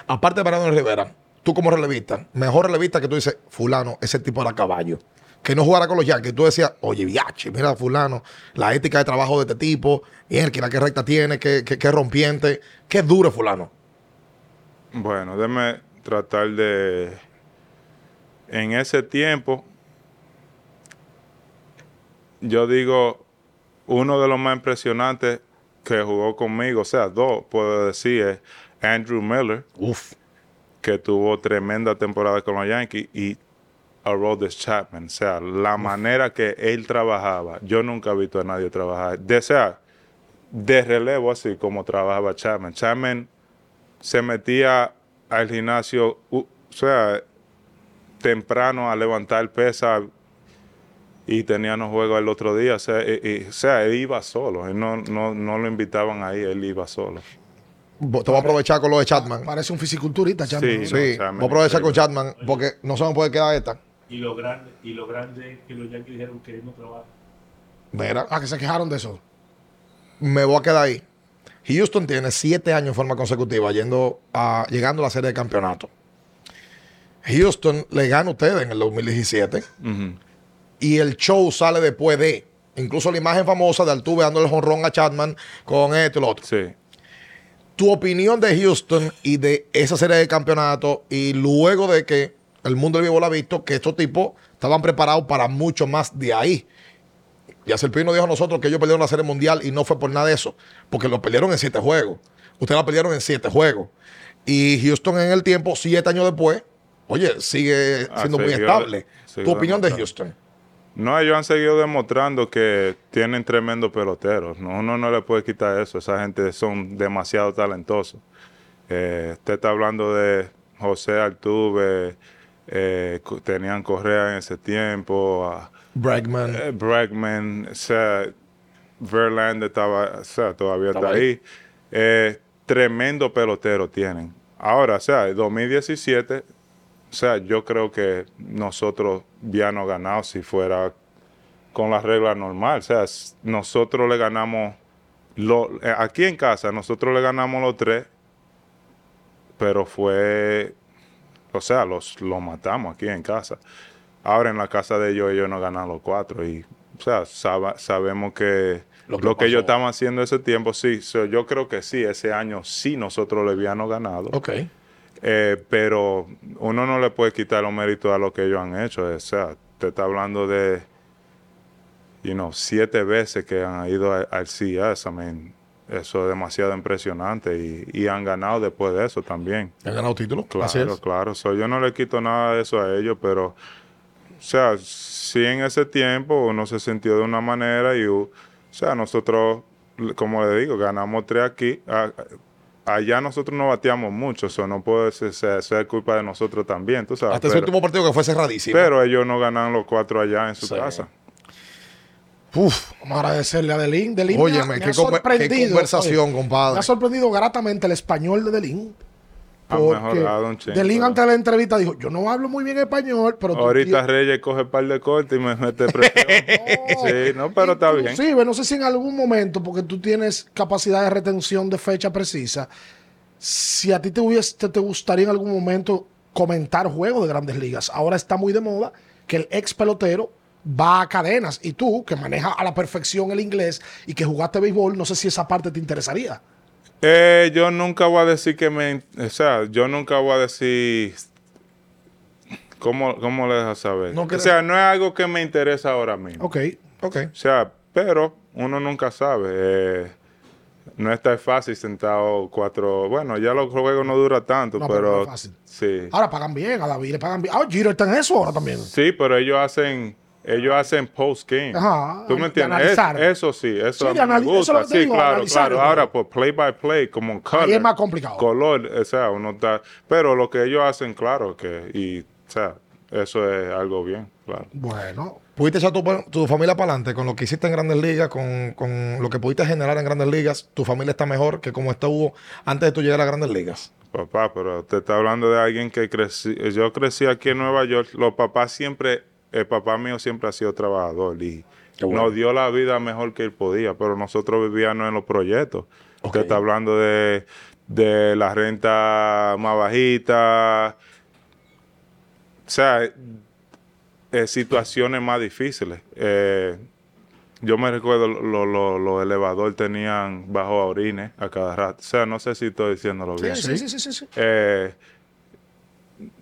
Speaker 2: Aparte de Mariano Rivera, tú como relevista, mejor relevista que tú dices, fulano, ese tipo era caballo. Que no jugara con los Yankees. Tú decías, oye, viache, mira fulano, la ética de trabajo de este tipo, la que recta tiene, que, que, que rompiente, que duro fulano.
Speaker 3: Bueno, déjame tratar de... En ese tiempo, yo digo, uno de los más impresionantes que jugó conmigo, o sea, dos, puedo decir, es Andrew Miller.
Speaker 2: Uf.
Speaker 3: que tuvo tremenda temporada con los Yankees y Aroldis Chapman. O sea, la manera que él trabajaba, yo nunca he visto a nadie trabajar. De, o sea, de relevo así como trabajaba Chapman. Chapman se metía al gimnasio, u- o sea, temprano a levantar pesa y teníamos juego el otro día. O sea, y- y- o sea, él iba solo. Él no, no, no lo invitaban ahí, él iba solo.
Speaker 2: Te voy a aprovechar con lo de Chatman.
Speaker 1: Parece un fisiculturista, Chapman.
Speaker 3: Sí.
Speaker 2: Sí,
Speaker 3: No,
Speaker 2: voy a aprovechar con. Chatman porque no se me puede quedar esta.
Speaker 4: Y lo grande, y lo grande que los Yankees dijeron que no trabaja.
Speaker 2: Mira,
Speaker 1: Ah, que se quejaron de eso.
Speaker 2: me voy a quedar ahí. Houston tiene siete años en forma consecutiva yendo a, llegando a la serie de campeonato. Houston le gana a ustedes en el 2017
Speaker 3: Ujú.
Speaker 2: y el show sale después de. Incluso la imagen famosa de Altuve dando el jonrón a Chapman con esto y lo otro.
Speaker 3: Sí.
Speaker 2: Tu opinión de Houston y de esa serie de campeonato y luego de que el mundo del lo ha visto, que estos tipos estaban preparados para mucho más de ahí. Ya el Pino dijo a nosotros que ellos perdieron la serie mundial y no fue por nada de eso, porque lo perdieron en siete juegos. Ustedes la perdieron en siete juegos. Y Houston en el tiempo, siete años después, oye, sigue
Speaker 3: Ah,
Speaker 2: siendo muy estable. Tu opinión de. Houston.
Speaker 3: No, ellos han seguido demostrando que tienen tremendos peloteros. No, uno no le puede quitar eso. Esa gente son demasiado talentosos. Eh, usted está hablando de José Altuve, eh, tenían Correa en ese tiempo, a-
Speaker 2: Bregman.
Speaker 3: eh, Bregman, o sea, Verlander estaba, o sea, todavía está
Speaker 2: ahí.
Speaker 3: Eh, tremendo pelotero tienen. Ahora, o sea, el 2017, o sea, yo creo que nosotros habíamos ganado si fuera con la regla normal. O sea, nosotros le ganamos, lo, aquí en casa, nosotros le ganamos los tres, pero fue, o sea, los, los matamos aquí en casa. Ahora en la casa de ellos, ellos nos ganan los cuatro. Y, o sea, saba- sabemos que
Speaker 2: Lo
Speaker 3: lo
Speaker 2: que
Speaker 3: que, ellos estaban haciendo ese tiempo, sí. So, yo creo que sí, ese año sí nosotros le habíamos ganado.
Speaker 2: Ok.
Speaker 3: Eh, pero uno no le puede quitar los méritos a lo que ellos han hecho. O sea, te está hablando de, you know, siete veces que han ido al. I mean, eso es demasiado impresionante y, y han ganado después de eso también.
Speaker 2: Han ganado títulos. Así
Speaker 3: Claro,
Speaker 2: es.
Speaker 3: claro. So, yo no le quito nada de eso a ellos, pero, o sea, sí en ese tiempo uno se sintió de una manera y, o sea, nosotros, como le digo, ganamos tres aquí. allá nosotros no bateamos mucho, eso no puede ser, ser- ser culpa de nosotros también, tú sabes.
Speaker 2: Hasta ese
Speaker 3: pero,
Speaker 2: último partido que fue cerradísimo.
Speaker 3: pero ellos no ganan los cuatro allá en su
Speaker 2: Sí.
Speaker 3: casa.
Speaker 2: Uf,
Speaker 1: Vamos a agradecerle a Delin. Delin me ha-
Speaker 2: óyeme,
Speaker 1: me
Speaker 2: qué,
Speaker 1: ha
Speaker 2: conver- qué
Speaker 1: sorprendido.
Speaker 2: conversación,
Speaker 1: oye,
Speaker 2: compadre.
Speaker 1: Me ha sorprendido gratamente el español de Delin.
Speaker 3: Ha
Speaker 1: Porque
Speaker 3: mejorado un chingo,
Speaker 1: Delin antes de la entrevista dijo, yo no hablo muy bien español, pero... tú
Speaker 3: Ahorita Reyes coge par de cortes y me mete presión. sí, no, pero está bien.
Speaker 1: Inclusive, no sé si en algún momento, porque tú tienes capacidad de retención de fecha precisa, si a ti te, hubiese, te, te gustaría en algún momento comentar juegos de grandes ligas. Ahora está muy de moda que el ex pelotero va a cadenas y tú, que manejas a la perfección el inglés y que jugaste béisbol, no sé si esa parte te interesaría.
Speaker 3: Eh, yo nunca voy a decir que me... O sea, yo nunca voy a decir... ¿Cómo, cómo le dejas saber?
Speaker 2: No
Speaker 3: o sea, no es algo que me interesa ahora mismo.
Speaker 1: Ok.
Speaker 2: Ok.
Speaker 3: O sea, pero uno nunca sabe. eh, no es tan fácil sentado cuatro... Bueno, ya los juegos no duran tanto,
Speaker 1: No, pero
Speaker 3: pero...
Speaker 1: no es fácil.
Speaker 3: Sí.
Speaker 1: Ahora pagan bien, a David le pagan bien. Ah, Giro está en eso ahora también.
Speaker 3: Sí, pero ellos hacen... Ellos hacen post-game.
Speaker 1: Ajá,
Speaker 3: ¿Tú me entiendes? Es- eso sí, eso
Speaker 1: Sí,
Speaker 3: me
Speaker 1: eso
Speaker 3: gusta.
Speaker 1: te
Speaker 3: Sí,
Speaker 1: digo,
Speaker 3: claro, claro. Ahora, por play by play, como color.
Speaker 1: es más complicado.
Speaker 3: Color, o sea, uno está... Pero lo que ellos hacen, claro, que... Y, o sea, eso es algo bien, claro.
Speaker 1: Bueno,
Speaker 2: Pudiste echar tu, tu familia para adelante con lo que hiciste en Grandes Ligas, con, con lo que pudiste generar en Grandes Ligas. Tu familia está mejor que como estuvo antes de tú llegar a Grandes Ligas.
Speaker 3: Papá, pero usted está hablando de alguien que crecí. Yo crecí aquí en Nueva York. Los papás siempre, el papá mío siempre ha sido trabajador y nos dio la vida mejor que él podía, pero nosotros vivíamos en los proyectos. Usted está hablando de, de la renta más bajita. O sea, eh, situaciones más difíciles. Eh, yo me recuerdo los lo, los elevadores tenían bajo a orines a cada rato. O sea, no sé si estoy diciéndolo bien.
Speaker 1: sí, sí, sí, sí, sí.
Speaker 3: Eh,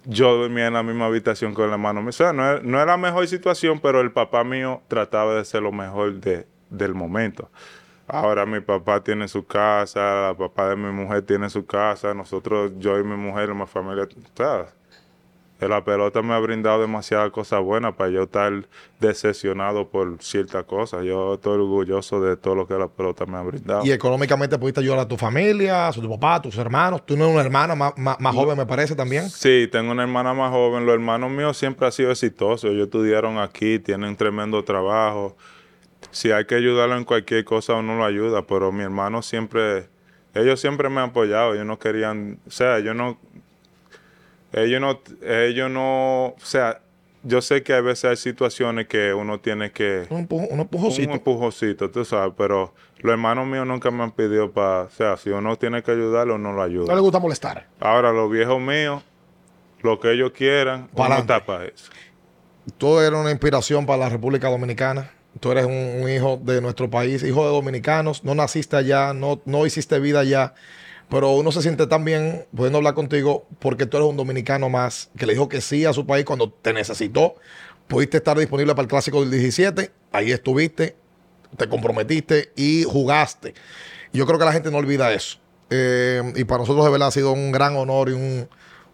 Speaker 3: yo dormía en la misma habitación con hermano mío. O sea, no es, no es la mejor situación, pero el papá mío trataba de ser lo mejor de, del momento. Ahora mi papá tiene su casa, el papá de mi mujer tiene su casa, nosotros, yo y mi mujer, mi familia, sea, la pelota me ha brindado demasiadas cosas buenas para yo estar decepcionado por ciertas cosas. Yo estoy orgulloso de todo lo que la pelota me ha brindado.
Speaker 2: Y económicamente pudiste ayudar a tu familia, a tu papá, a tus hermanos. Tú no eres una hermana más, más- más joven, me parece también.
Speaker 3: Sí, tengo una hermana más joven. Los hermanos míos siempre han sido exitosos. Ellos estudiaron aquí, tienen tremendo trabajo. Si hay que ayudarlo en cualquier cosa, uno lo ayuda. Pero mi hermano siempre, ellos siempre me han apoyado. Ellos no querían, o sea, ellos no, ellos no, ellos no, o sea, yo sé que a veces hay situaciones que uno tiene que
Speaker 2: Un, empujo- un
Speaker 3: un
Speaker 2: empujoncito,
Speaker 3: tú sabes, pero los hermanos míos nunca me han pedido para, o sea, si uno tiene que ayudarlo, uno lo ayuda.
Speaker 1: No le gusta molestar.
Speaker 3: Ahora, los viejos míos, lo que ellos quieran, uno para eso.
Speaker 2: Tú eres una inspiración para la República Dominicana. Tú eres un, un hijo de nuestro país, hijo de dominicanos. No naciste allá, no, no hiciste vida allá. Pero uno se siente tan bien pudiendo hablar contigo porque tú eres un dominicano más que le dijo que sí a su país cuando te necesitó. Pudiste estar disponible para el clásico del 17. Ahí estuviste, te comprometiste y jugaste. Yo creo que la gente no olvida eso. Eh, y para nosotros de verdad ha sido un gran honor y un,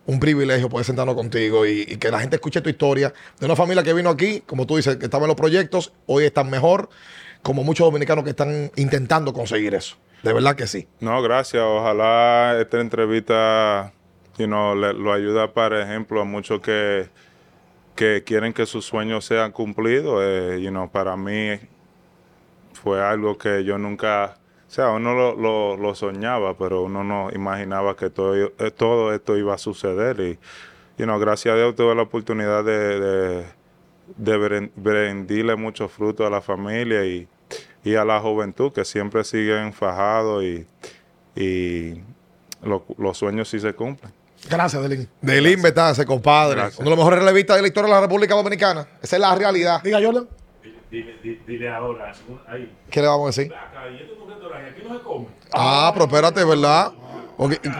Speaker 2: un privilegio poder sentarnos contigo y, y que la gente escuche tu historia de una familia que vino aquí, como tú dices, que estaba en los proyectos, hoy están mejor, como muchos dominicanos que están intentando conseguir eso. De verdad que sí.
Speaker 3: No, gracias. Ojalá esta entrevista you know, le- lo ayuda, por ejemplo, a muchos que, que quieren que sus sueños sean cumplidos. Eh, you para mí fue algo que yo nunca, o sea, uno lo, lo- soñaba, pero uno no imaginaba que todo, eh, todo esto iba a suceder. Y, you know, gracias a Dios tuve la oportunidad de, de, de bren- brindarle mucho fruto a la familia y, y a la juventud que siempre siguen fajados y, y lo- los sueños sí se cumplen.
Speaker 1: Gracias, Delin.
Speaker 2: Del Invetase, compadre.
Speaker 3: Gracias.
Speaker 2: Uno de los mejores relevistas de la historia de la República Dominicana. Esa es la realidad.
Speaker 1: Diga, Jordan.
Speaker 4: Dile, dile, dile ahora, ahí.
Speaker 2: ¿Qué le vamos a decir?
Speaker 4: Acá, y esto es un restaurante, aquí no se come.
Speaker 2: Ah, pero espérate, ¿verdad?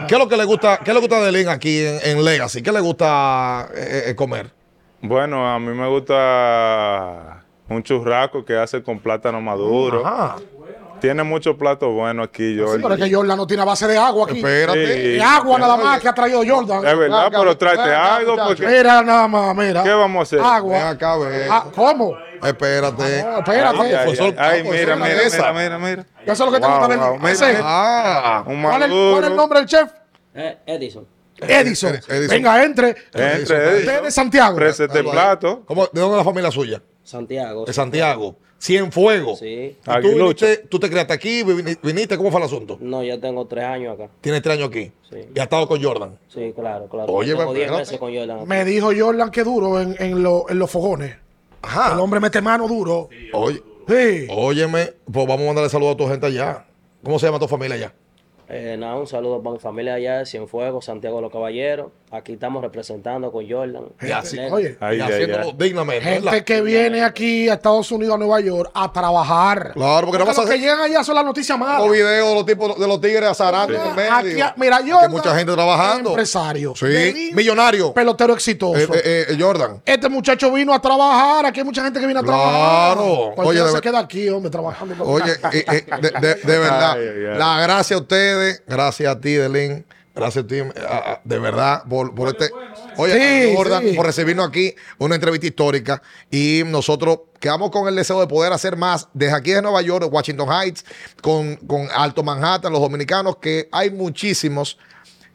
Speaker 2: ¿Qué es lo que le gusta, qué que gusta de Lin aquí en, en Legacy? ¿Qué le gusta eh, eh, comer?
Speaker 3: Bueno, a mí me gusta un churrasco que hace con plátano maduro.
Speaker 2: Ajá.
Speaker 3: Tiene muchos platos buenos aquí, yo.
Speaker 1: Sí, pero es que Jordan no tiene base de agua aquí.
Speaker 2: Espérate.
Speaker 1: Es agua nada más que ha traído Jordan.
Speaker 3: Es verdad,
Speaker 2: Acá,
Speaker 3: pero tráete
Speaker 2: acá,
Speaker 3: algo porque...
Speaker 1: Mira nada más, mira.
Speaker 3: ¿Qué vamos a hacer?
Speaker 2: Ven
Speaker 1: Agua.
Speaker 2: acá, ve.
Speaker 1: Ah, ¿Cómo?
Speaker 2: Espérate.
Speaker 1: No, espérate.
Speaker 3: Ay, ay,
Speaker 2: Fue sol-
Speaker 3: ay,
Speaker 2: ah,
Speaker 3: mira, mira,
Speaker 2: esa.
Speaker 3: mira, mira, mira.
Speaker 1: Eso es lo que tengo
Speaker 3: Wow,
Speaker 1: también.
Speaker 3: wow, mira,
Speaker 1: Ese-
Speaker 3: mira.
Speaker 2: Ah.
Speaker 3: Un
Speaker 1: ¿Cuál, es, cuál es el nombre del chef?
Speaker 5: Eh, Edison.
Speaker 1: Edison.
Speaker 2: Edison.
Speaker 1: Venga, entre.
Speaker 3: Entre
Speaker 1: Usted de Santiago.
Speaker 3: Prese este plato.
Speaker 2: ¿Cómo, ¿De dónde es la familia suya?
Speaker 5: Santiago.
Speaker 2: De Santiago. Cienfuegos.
Speaker 5: Sí.
Speaker 2: ¿Y tú,
Speaker 3: Aguilucho.
Speaker 2: viniste, tú te criaste aquí, vini- viniste, ¿cómo fue el asunto?
Speaker 5: No, ya tengo tres años acá.
Speaker 2: Tienes tres años aquí.
Speaker 5: Sí.
Speaker 2: Y has estado con Jordan.
Speaker 5: Sí, claro, claro.
Speaker 2: Oye,
Speaker 5: tengo
Speaker 2: pero-
Speaker 5: diez
Speaker 2: pero-
Speaker 5: meses con Jordan.
Speaker 1: Me dijo Jordan que duro en, en, lo- en los fogones.
Speaker 2: Ajá.
Speaker 1: El hombre mete mano duro.
Speaker 2: Oye,
Speaker 1: Sí.
Speaker 2: óyeme, pues vamos a mandarle saludos a tu gente allá. ¿Cómo se llama tu familia allá?
Speaker 5: Eh, nada, un saludo para mi familia allá de Cienfuegos, Santiago de los Caballeros. Aquí estamos representando con Jordan.
Speaker 2: Y así-
Speaker 1: Oye,
Speaker 3: Ay,
Speaker 2: y
Speaker 3: ay,
Speaker 2: haciéndolo
Speaker 3: ay.
Speaker 2: dignamente.
Speaker 1: gente que viene aquí a Estados Unidos, a Nueva York, a trabajar.
Speaker 2: Claro, porque no vas a
Speaker 1: los que llegan allá son las noticias malas.
Speaker 2: Los videos de los tipos de los tigres azarando medio.
Speaker 1: Aquí, mira, Jordan.
Speaker 2: hay mucha gente trabajando.
Speaker 1: Empresario.
Speaker 2: Sí, millonario.
Speaker 1: Pelotero exitoso.
Speaker 2: Eh, eh, eh, Jordan.
Speaker 1: Este muchacho vino a trabajar. Aquí hay mucha gente que viene a
Speaker 2: Claro.
Speaker 1: trabajar.
Speaker 2: Oye,
Speaker 1: Cualquiera
Speaker 2: de
Speaker 1: se queda aquí, hombre, trabajando.
Speaker 2: Oye, eh, eh, de, de- de verdad,
Speaker 3: Ay, ay, ay.
Speaker 2: la gracias a ustedes, gracias a ti, Delín, gracias a ti, eh, a- a- de verdad, por, por este. Oye,
Speaker 1: Sí,
Speaker 2: a Jordan,
Speaker 1: sí.
Speaker 2: por recibirnos aquí, una entrevista histórica. Y nosotros quedamos con el deseo de poder hacer más desde aquí de Nueva York, Washington Heights, con, con Alto Manhattan, los dominicanos, que hay muchísimos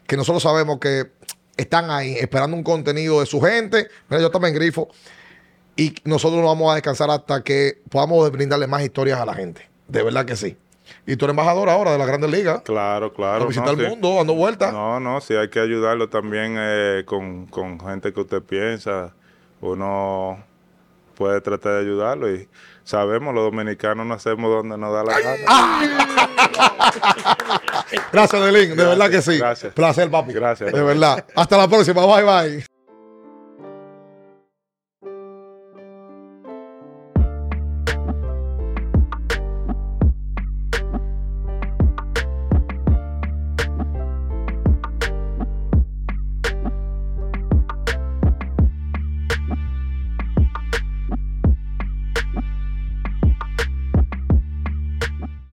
Speaker 2: que nosotros sabemos que están ahí esperando un contenido de su gente. Mira, yo también grifo. Y nosotros no vamos a descansar hasta que podamos brindarle más historias a la gente. De verdad que sí. Y tú eres embajador ahora de la Grandes Ligas.
Speaker 3: Claro, claro.
Speaker 2: a visitar
Speaker 3: no,
Speaker 2: el
Speaker 3: sí.
Speaker 2: mundo, dando vueltas.
Speaker 3: No, no, sí hay que ayudarlo también eh, con, con gente que usted piensa. Uno puede tratar de ayudarlo y sabemos, los dominicanos nacemos donde nos da la gana.
Speaker 2: Gracias, Delín. De verdad que sí.
Speaker 3: gracias.
Speaker 2: Placer, papi.
Speaker 3: Gracias.
Speaker 2: De verdad. Hasta la próxima. Bye, bye.